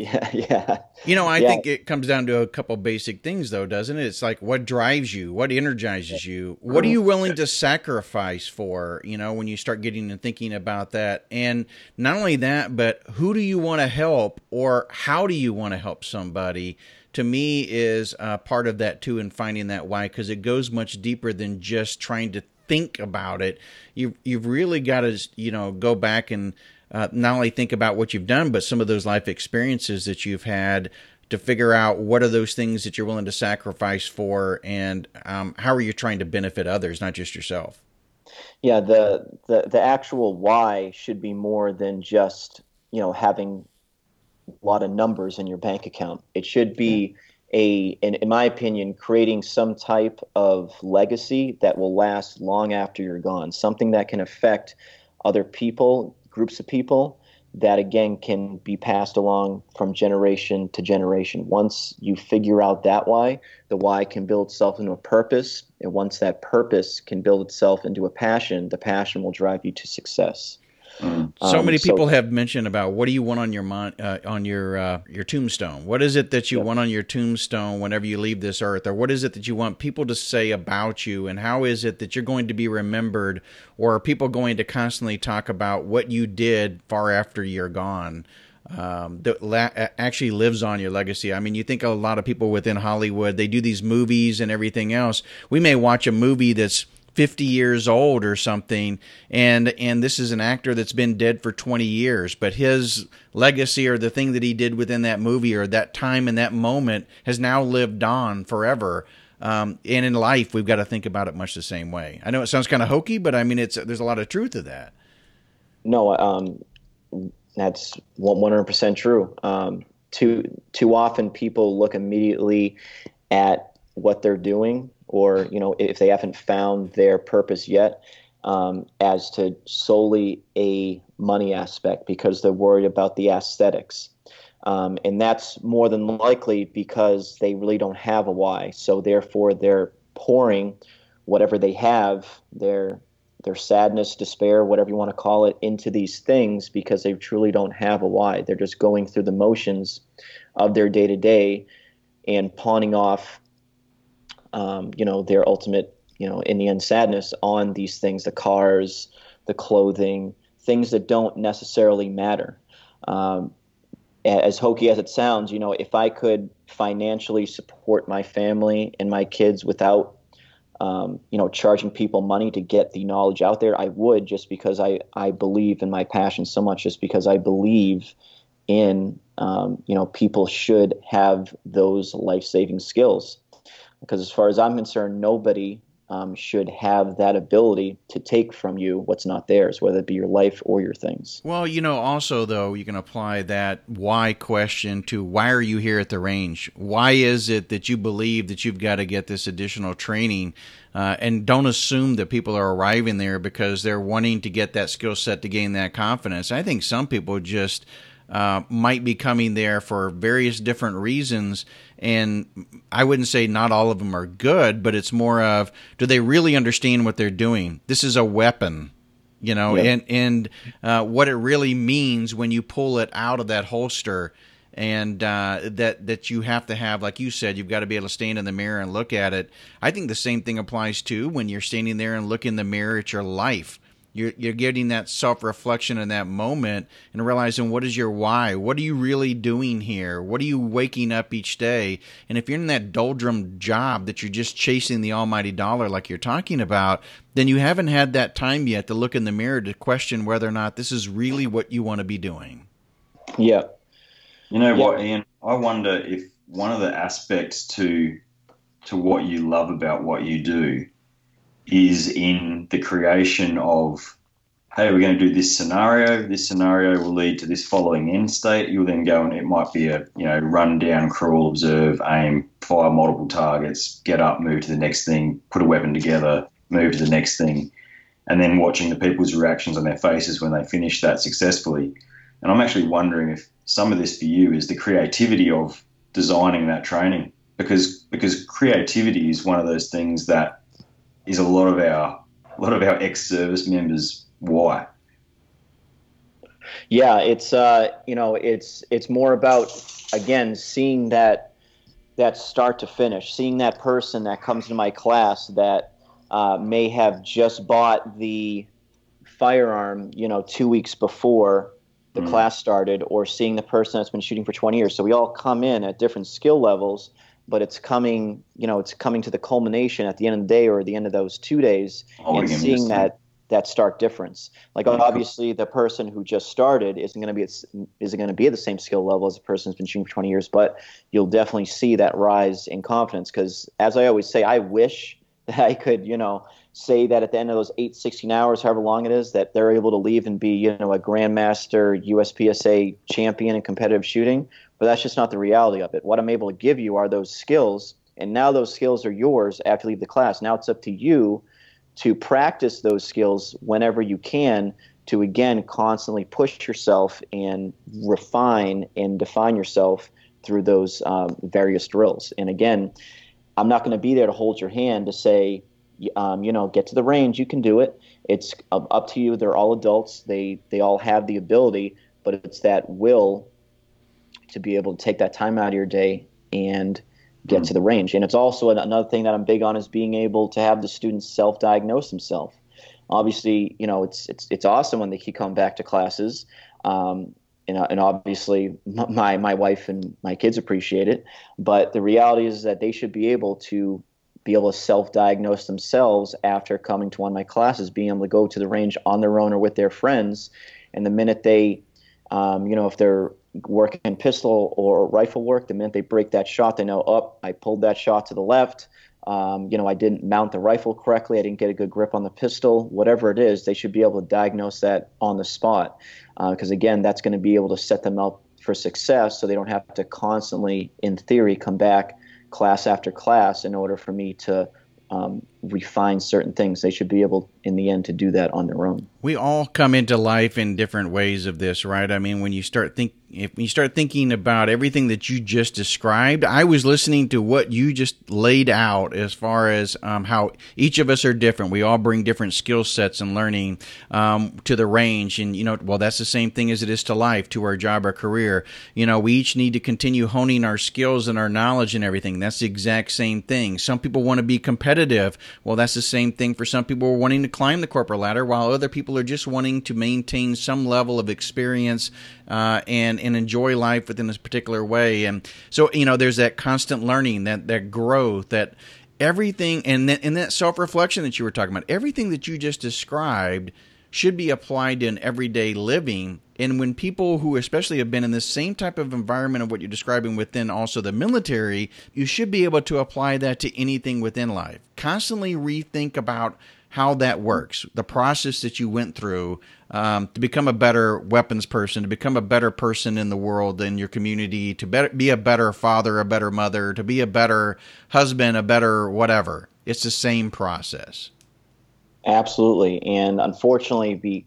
Yeah, yeah. You know, I Yeah. think it comes down to a couple basic things, though, doesn't it? It's like what drives you, what energizes you, what are you willing to sacrifice for? You know, when you start getting and thinking about that, and not only that, but who do you want to help, or how do you want to help somebody? To me, is uh, part of that too, in finding that why, because it goes much deeper than just trying to think about it. You you've really got to you know go back and uh, not only think about what you've done, but some of those life experiences that you've had to figure out what are those things that you're willing to sacrifice for, and um, how are you trying to benefit others, not just yourself. yeah the, the the actual why should be more than just you know having lot of numbers in your bank account. It should be a in, in my opinion creating some type of legacy that will last long after you're gone something that can affect other people groups of people that again can be passed along from generation to generation. Once you figure out that why the why can build itself into a purpose and once that purpose can build itself into a passion the passion will drive you to success Mm. So Um, many so- people have mentioned about what do you want on your mon- uh, on your uh, your tombstone? What is it that you Yeah. want on your tombstone whenever you leave this earth, or what is it that you want people to say about you, and how is it that you're going to be remembered, or are people going to constantly talk about what you did far after you're gone? Um, that la- actually lives on your legacy. I mean, you think a lot of people within Hollywood, they do these movies and everything else. We may watch a movie that's 50 years old or something and and this is an actor that's been dead for 20 years but his legacy or the thing that he did within that movie or that time and that moment has now lived on forever Um, and in life, we've got to think about it much the same way. I know it sounds kind of hokey, but I mean, it's there's a lot of truth to that. No, um, that's 100% true. Um, too too often, people look immediately at what they're doing, or you know, if they haven't found their purpose yet, um, as to solely a money aspect because they're worried about the aesthetics. Um, and that's more than likely because they really don't have a why. So therefore, they're pouring whatever they have, their their sadness, despair, whatever you want to call it, into these things because they truly don't have a why. They're just going through the motions of their day to day and pawning off, um, you know, their ultimate, you know, in the end, sadness on these things, the cars, the clothing, things that don't necessarily matter. Um, as hokey as it sounds, you know, if I could financially support my family and my kids without, um, you know, charging people money to get the knowledge out there, I would just because I, I believe in my passion so much, just because I believe in, um, you know, people should have those life saving skills. Because as far as I'm concerned, nobody um, should have that ability to take from you what's not theirs, whether it be your life or your things. Well, you know, also, though, you can apply that why question to why are you here at the range? Why is it that you believe that you've got to get this additional training? Uh, and don't assume that people are arriving there because they're wanting to get that skill set to gain that confidence. I think some people just uh, might be coming there for various different reasons. And I wouldn't say not all of them are good, but it's more of do they really understand what they're doing? This is a weapon, you know, yep. and and uh, what it really means when you pull it out of that holster. And uh, that that you have to have, like you said, you've got to be able to stand in the mirror and look at it. I think the same thing applies too when you're standing there and look in the mirror at your life you're, you're getting that self reflection in that moment and realizing what is your why? What are you really doing here? What are you waking up each day? And if you're in that doldrum job that you're just chasing the almighty dollar, like you're talking about, then you haven't had that time yet to look in the mirror to question whether or not this is really what you want to be doing. Yeah. You know yeah. what, Ian? I wonder if one of the aspects to to what you love about what you do is in the creation of hey, we're going to do this scenario. This scenario will lead to this following end state. You'll then go and it might be a you know run down, crawl, observe, aim, fire multiple targets, get up, move to the next thing, put a weapon together, move to the next thing, and then watching the people's reactions on their faces when they finish that successfully. And I'm actually wondering if some of this for you is the creativity of designing that training because because creativity is one of those things that is a lot of our a lot of our ex-service members why. Yeah, it's uh, you know it's it's more about again seeing that that start to finish, seeing that person that comes to my class that uh, may have just bought the firearm, you know, two weeks before the mm. class started, or seeing the person that's been shooting for 20 years. So we all come in at different skill levels, but it's coming, you know, it's coming to the culmination at the end of the day or the end of those two days, oh, and seeing that that stark difference. Like obviously, the person who just started isn't going to be isn't going to be at the same skill level as a person who's been shooting for 20 years, but you'll definitely see that rise in confidence. Because as I always say, I wish that I could, you know, say that at the end of those eight, 16 hours, however long it is, that they're able to leave and be, you know, a grandmaster USPSA champion in competitive shooting but that's just not the reality of it. What I'm able to give you are those skills, and now those skills are yours after you leave the class. Now it's up to you to practice those skills whenever you can to again constantly push yourself and refine and define yourself through those um, various drills. And again, I'm not going to be there to hold your hand to say, um, you know, get to the range. You can do it. It's up to you. They're all adults. They they all have the ability, but it's that will to be able to take that time out of your day and get mm. to the range. And it's also another thing that I'm big on is being able to have the students self-diagnose themselves. Obviously, you know, it's it's it's awesome when they keep coming back to classes. Um, and, and obviously my my wife and my kids appreciate it but the reality is that they should be able to be able to self-diagnose themselves after coming to one of my classes being able to go to the range on their own or with their friends and the minute they um, you know if they're work in pistol or rifle work, the minute they break that shot, they know, up, oh, I pulled that shot to the left. um, you know, I didn't mount the rifle correctly, I didn't get a good grip on the pistol, whatever it is, they should be able to diagnose that on the spot. Because uh, again, that's going to be able to set them up for success so they don't have to constantly, in theory, come back class after class in order for me to um, refine certain things. They should be able, in the end, to do that on their own. We all come into life in different ways of this, right? I mean, when you start think if you start thinking about everything that you just described, I was listening to what you just laid out as far as um, how each of us are different. We all bring different skill sets and learning um, to the range. And, you know, well, that's the same thing as it is to life, to our job or career. You know, we each need to continue honing our skills and our knowledge and everything. That's the exact same thing. Some people want to be competitive. Well, that's the same thing for some people who are wanting to climb the corporate ladder, while other people are just wanting to maintain some level of experience uh, and and enjoy life within this particular way. And so you know, there's that constant learning, that that growth, that everything, and that, and that self reflection that you were talking about. Everything that you just described should be applied in everyday living. And when people who especially have been in the same type of environment of what you're describing within also the military, you should be able to apply that to anything within life. Constantly rethink about how that works, the process that you went through um, to become a better weapons person, to become a better person in the world, in your community, to be a better father, a better mother, to be a better husband, a better whatever. It's the same process. Absolutely, and unfortunately, be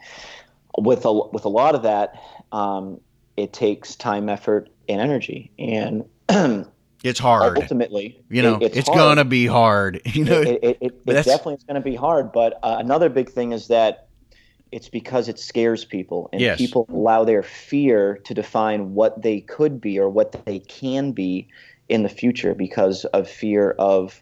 with a with a lot of that, um, it takes time, effort, and energy, and It's hard. Ultimately, you know, it, it's, it's gonna be hard. You know, it, it, it definitely is gonna be hard. But uh, another big thing is that it's because it scares people, and yes. people allow their fear to define what they could be or what they can be in the future because of fear of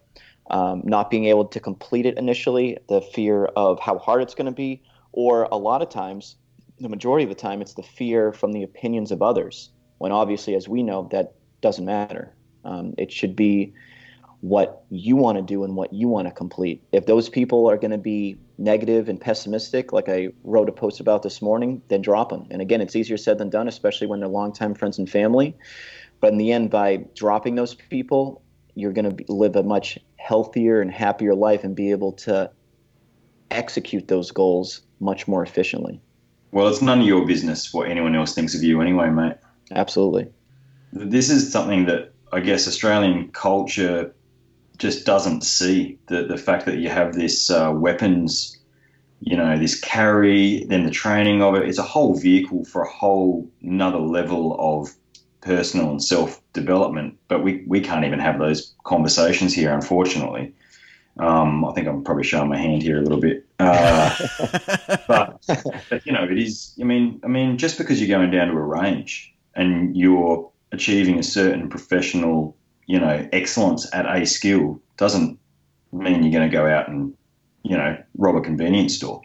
um, not being able to complete it initially, the fear of how hard it's going to be, or a lot of times, the majority of the time, it's the fear from the opinions of others. When obviously, as we know, that doesn't matter. Um, it should be what you want to do and what you want to complete. If those people are going to be negative and pessimistic, like I wrote a post about this morning, then drop them. And again, it's easier said than done, especially when they're longtime friends and family. But in the end, by dropping those people, you're going to live a much healthier and happier life and be able to execute those goals much more efficiently. Well, it's none of your business what anyone else thinks of you anyway, mate. Absolutely. This is something that I guess Australian culture just doesn't see the the fact that you have this uh, weapons, you know, this carry, then the training of it. It's a whole vehicle for a whole another level of personal and self development. But we we can't even have those conversations here, unfortunately. Um, I think I'm probably showing my hand here a little bit, uh, but, but you know, it is. I mean, I mean, just because you're going down to a range and you're achieving a certain professional, you know, excellence at a skill doesn't mean you're going to go out and, you know, rob a convenience store.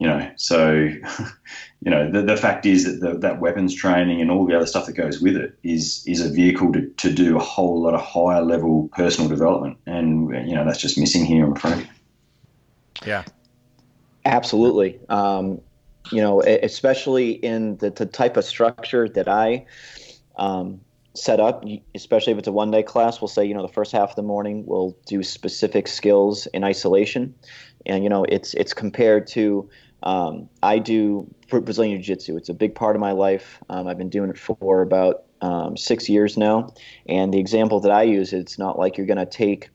You know, so, you know, the, the fact is that the, that weapons training and all the other stuff that goes with it is is a vehicle to, to do a whole lot of higher level personal development, and you know that's just missing here, I'm afraid. Yeah, absolutely. Um, you know, especially in the, the type of structure that I um, set up, especially if it's a one day class, we'll say, you know, the first half of the morning we'll do specific skills in isolation. And, you know, it's, it's compared to, um, I do Brazilian Jiu Jitsu. It's a big part of my life. Um, I've been doing it for about um, six years now. And the example that I use, it's not like you're going to take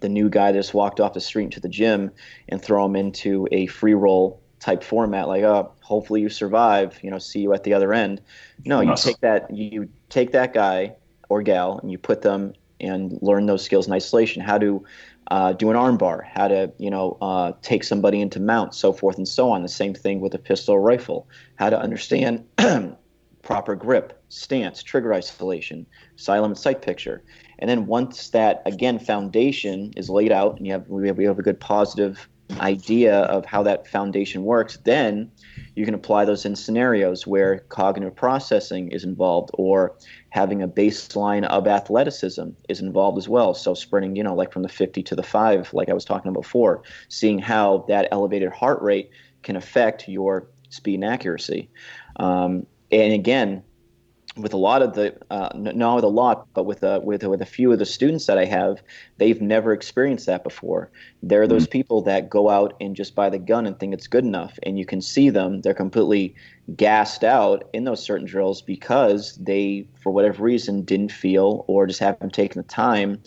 the new guy that just walked off the street into the gym and throw him into a free roll type format like oh hopefully you survive you know see you at the other end no you take that you take that guy or gal and you put them and learn those skills in isolation how to uh, do an armbar how to you know uh, take somebody into mount so forth and so on. The same thing with a pistol rifle. How to understand proper grip stance trigger isolation silent sight picture. And then once that again foundation is laid out and you have we have, we have a good positive idea of how that foundation works, then you can apply those in scenarios where cognitive processing is involved or having a baseline of athleticism is involved as well. So sprinting, you know, like from the 50 to the 5, like I was talking about before, seeing how that elevated heart rate can affect your speed and accuracy. Um, and again, with a lot of the uh, not with a lot, but with a, with with a few of the students that I have, they've never experienced that before. they're those mm-hmm. people that go out and just buy the gun and think it's good enough, and you can see them; they're completely gassed out in those certain drills because they, for whatever reason, didn't feel or just haven't taken the time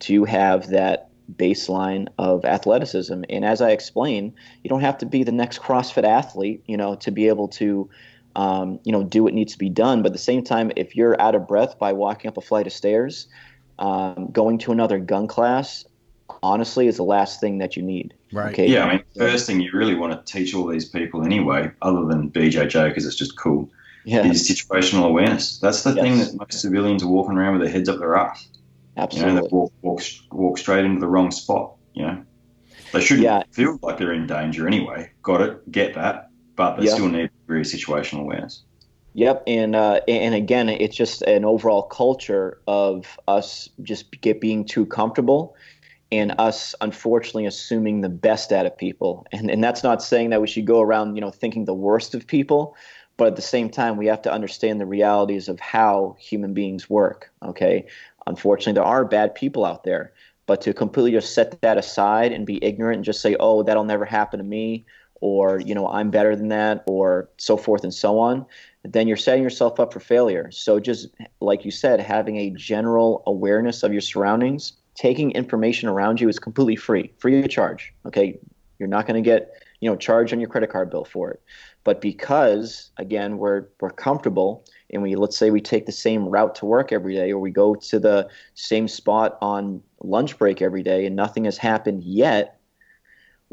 to have that baseline of athleticism. And as I explain you don't have to be the next CrossFit athlete, you know, to be able to um, you know, do what needs to be done. But at the same time, if you're out of breath by walking up a flight of stairs, um, going to another gun class, honestly, is the last thing that you need. Right. Okay? Yeah. I mean, first thing you really want to teach all these people anyway, other than BJJ because it's just cool, yeah. is situational awareness. That's the yes. thing that most civilians are walking around with their heads up their ass. Absolutely. You know, they walk, walk, walk straight into the wrong spot. You know, they shouldn't yeah. feel like they're in danger anyway. Got it. Get that but they yep. still need very situational awareness. Yep, and uh, and again, it's just an overall culture of us just get being too comfortable, and us unfortunately assuming the best out of people. And and that's not saying that we should go around, you know, thinking the worst of people, but at the same time, we have to understand the realities of how human beings work. Okay, unfortunately, there are bad people out there, but to completely just set that aside and be ignorant and just say, "Oh, that'll never happen to me," or you know i'm better than that or so forth and so on then you're setting yourself up for failure. So just like you said having a general awareness of your surroundings taking information around you is completely free free of charge okay? You're not going to get you know charged on your credit card bill for it. But because again we're we're comfortable and we let's say we take the same route to work every day or we go to the same spot on lunch break every day and nothing has happened yet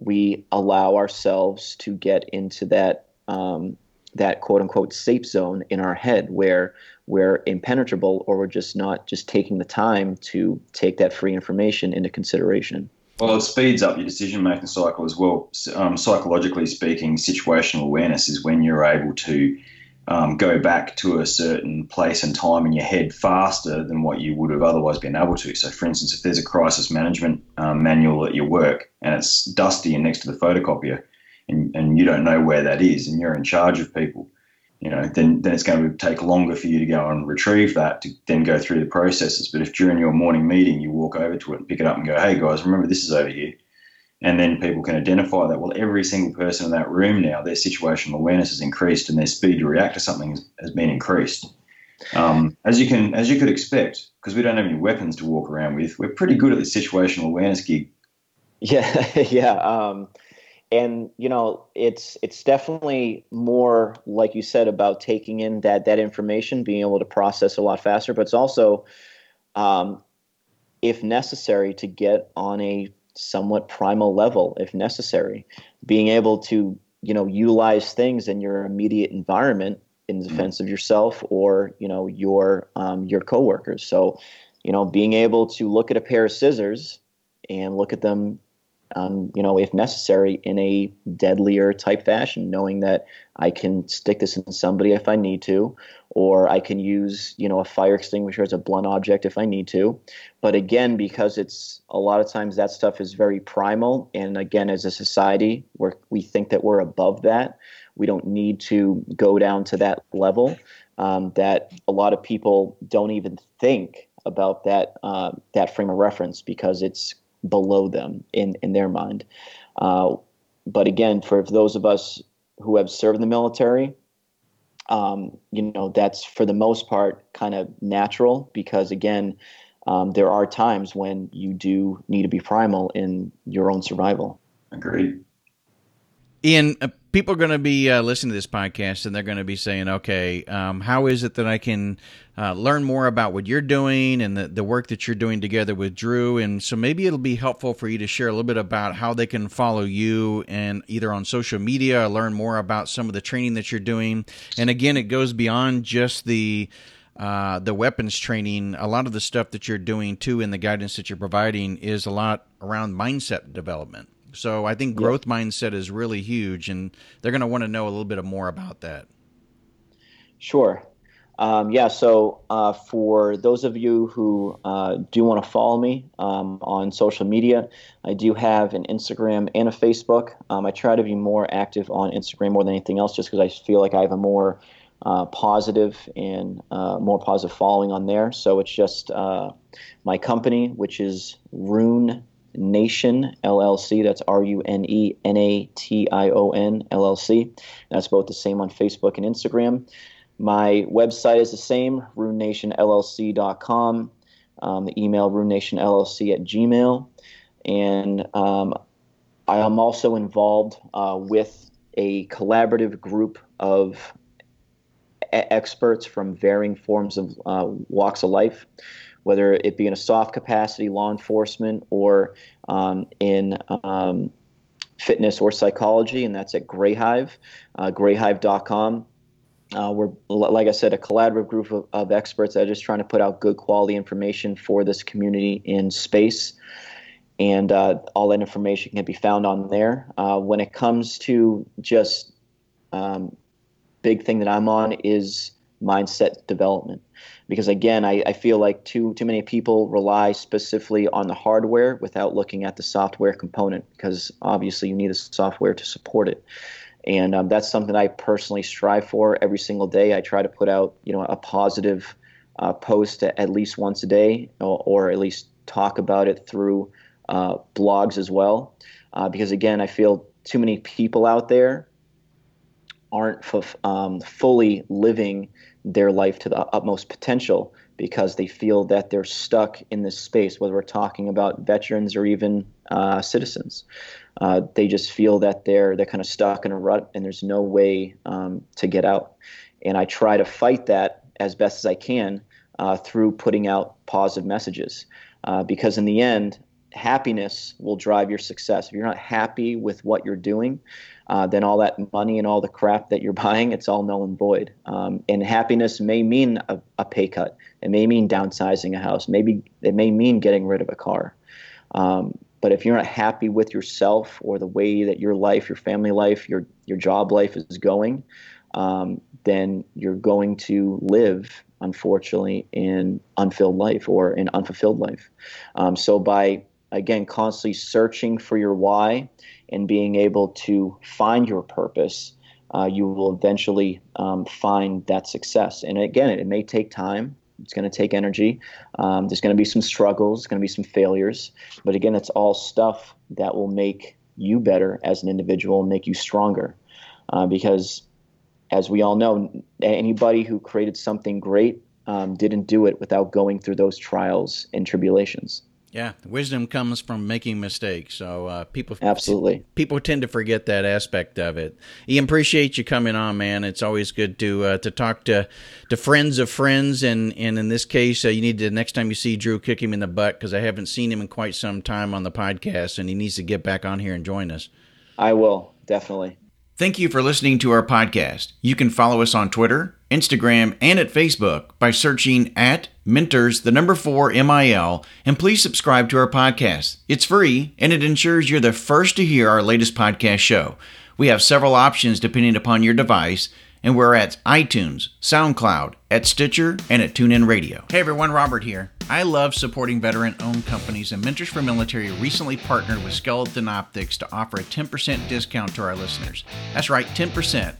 we allow ourselves to get into that um, that quote unquote safe zone in our head where we're impenetrable or we're just not just taking the time to take that free information into consideration. Well, it speeds up your decision making cycle as well. Um, psychologically speaking, situational awareness is when you're able to um, go back to a certain place and time in your head faster than what you would have otherwise been able to. So, for instance, if there's a crisis management um, manual at your work and it's dusty and next to the photocopier, and, and you don't know where that is, and you're in charge of people, you know, then then it's going to take longer for you to go and retrieve that to then go through the processes. But if during your morning meeting you walk over to it and pick it up and go, "Hey guys, remember this is over here," and then people can identify that well every single person in that room now their situational awareness has increased and their speed to react to something has, been increased. Um, as you can as you could expect because we don't have any weapons to walk around with we're pretty good at the situational awareness gig. Yeah yeah um, and you know it's it's definitely more like you said about taking in that that information being able to process a lot faster but it's also um, if necessary to get on a somewhat primal level if necessary. Being able to, you know, utilize things in your immediate environment in mm-hmm. defense of yourself or, you know, your um, your coworkers. So, you know, being able to look at a pair of scissors and look at them um, you know, if necessary, in a deadlier type fashion, knowing that I can stick this in somebody if I need to, or I can use, you know, a fire extinguisher as a blunt object if I need to. But again, because it's a lot of times that stuff is very primal, and again, as a society, where we think that we're above that, we don't need to go down to that level. Um, that a lot of people don't even think about that uh, that frame of reference because it's below them in, in their mind. Uh, but again, for those of us who have served in the military, um, you know, that's for the most part kind of natural because, again, um, there are times when you do need to be primal in your own survival. Agreed. Ian, uh, people are going to be uh, listening to this podcast and they're going to be saying, okay, um, how is it that I can uh, learn more about what you're doing and the, the work that you're doing together with Drew? And so maybe it'll be helpful for you to share a little bit about how they can follow you and either on social media or learn more about some of the training that you're doing. And again, it goes beyond just the uh, the weapons training, a lot of the stuff that you're doing too, and the guidance that you're providing is a lot around mindset development. So I think growth yep. mindset is really huge, and they're going to want to know a little bit more about that. Sure. Um, yeah, so uh, for those of you who uh, do want to follow me um, on social media, I do have an Instagram and a Facebook. Um, I try to be more active on Instagram more than anything else just because I feel like I have a more uh, positive and uh, more positive following on there. So it's just uh, my company, which is Rune Nation LLC. That's R U N E N A T I O N LLC. That's both the same on Facebook and Instagram. My website is the same, runenationllc.com. Um, the email runenationllc at gmail. And um, I am also involved uh, with a collaborative group of experts from varying forms of uh, walks of life whether it be in a SOF capacity, law enforcement, or um, in um, fitness or psychology, and that's at Grayhive, uh, grayhive.com. Uh, we're, like I said, a collaborative group of, of, experts that are just trying to put out good quality information for this community in space. And uh, all that information can be found on there. Uh, when it comes to just um, big thing that I'm on is mindset development because again I, I feel like too too many people rely specifically on the hardware without looking at the software component because obviously you need the software to support it. And um, that's something I personally strive for. Every single day I try to put out you know a positive uh, post at least once a day or, or, at least talk about it through uh, blogs as well uh, because again I feel too many people out there aren't f- um, fully living their life to the utmost potential because they feel that they're stuck in this space, whether we're talking about veterans or even uh, citizens. Uh, they just feel that they're they're kind of stuck in a rut and there's no way um, to get out. And I try to fight that as best as I can uh, through putting out positive messages, uh, because in the end, happiness will drive your success. If you're not happy with what you're doing, uh, then all that money and all the crap that you're buying, it's all null and void. Um, and happiness may mean a, a, pay cut. It may mean downsizing a house. Maybe it may mean getting rid of a car. Um, but if you're not happy with yourself or the way that your life, your family life, your your job life is going, um, then you're going to live, unfortunately, in unfilled life or in unfulfilled life. Um, so by again constantly searching for your why and being able to find your purpose, uh, you will eventually um, find that success. And again, it, it may take time. It's going to take energy. Um, there's going to be some struggles. There's going to be some failures. But again, it's all stuff that will make you better as an individual and make you stronger. Uh, because, as we all know, anybody who created something great um, didn't do it without going through those trials and tribulations. Yeah, wisdom comes from making mistakes. So uh, people absolutely people tend to forget that aspect of it. Ian, appreciate you coming on, man. It's always good to uh, to talk to to friends of friends, and and in this case, uh, you need to next time you see Drew, kick him in the butt because I haven't seen him in quite some time on the podcast, and he needs to get back on here and join us. I will definitely. Thank you for listening to our podcast. You can follow us on Twitter, Instagram, and at Facebook by searching at Mentors, the number four MIL, and please subscribe to our podcast. It's free and it ensures you're the first to hear our latest podcast show. We have several options depending upon your device and we're at iTunes, SoundCloud, at Stitcher, and at TuneIn Radio. Hey everyone, Robert here. I love supporting veteran owned companies, and Mentors for Military recently partnered with Skeleton Optics to offer a 10% discount to our listeners. That's right, 10%.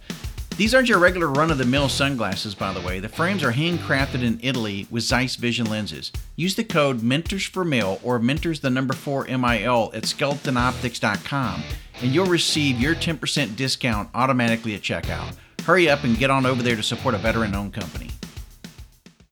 These aren't your regular run of the mill sunglasses, by the way. The frames are handcrafted in Italy with Zeiss Vision lenses. Use the code Mentors for Mill or Mentors the number 4 MIL at skeletonoptics.com and you'll receive your 10% discount automatically at checkout. Hurry up and get on over there to support a veteran owned company.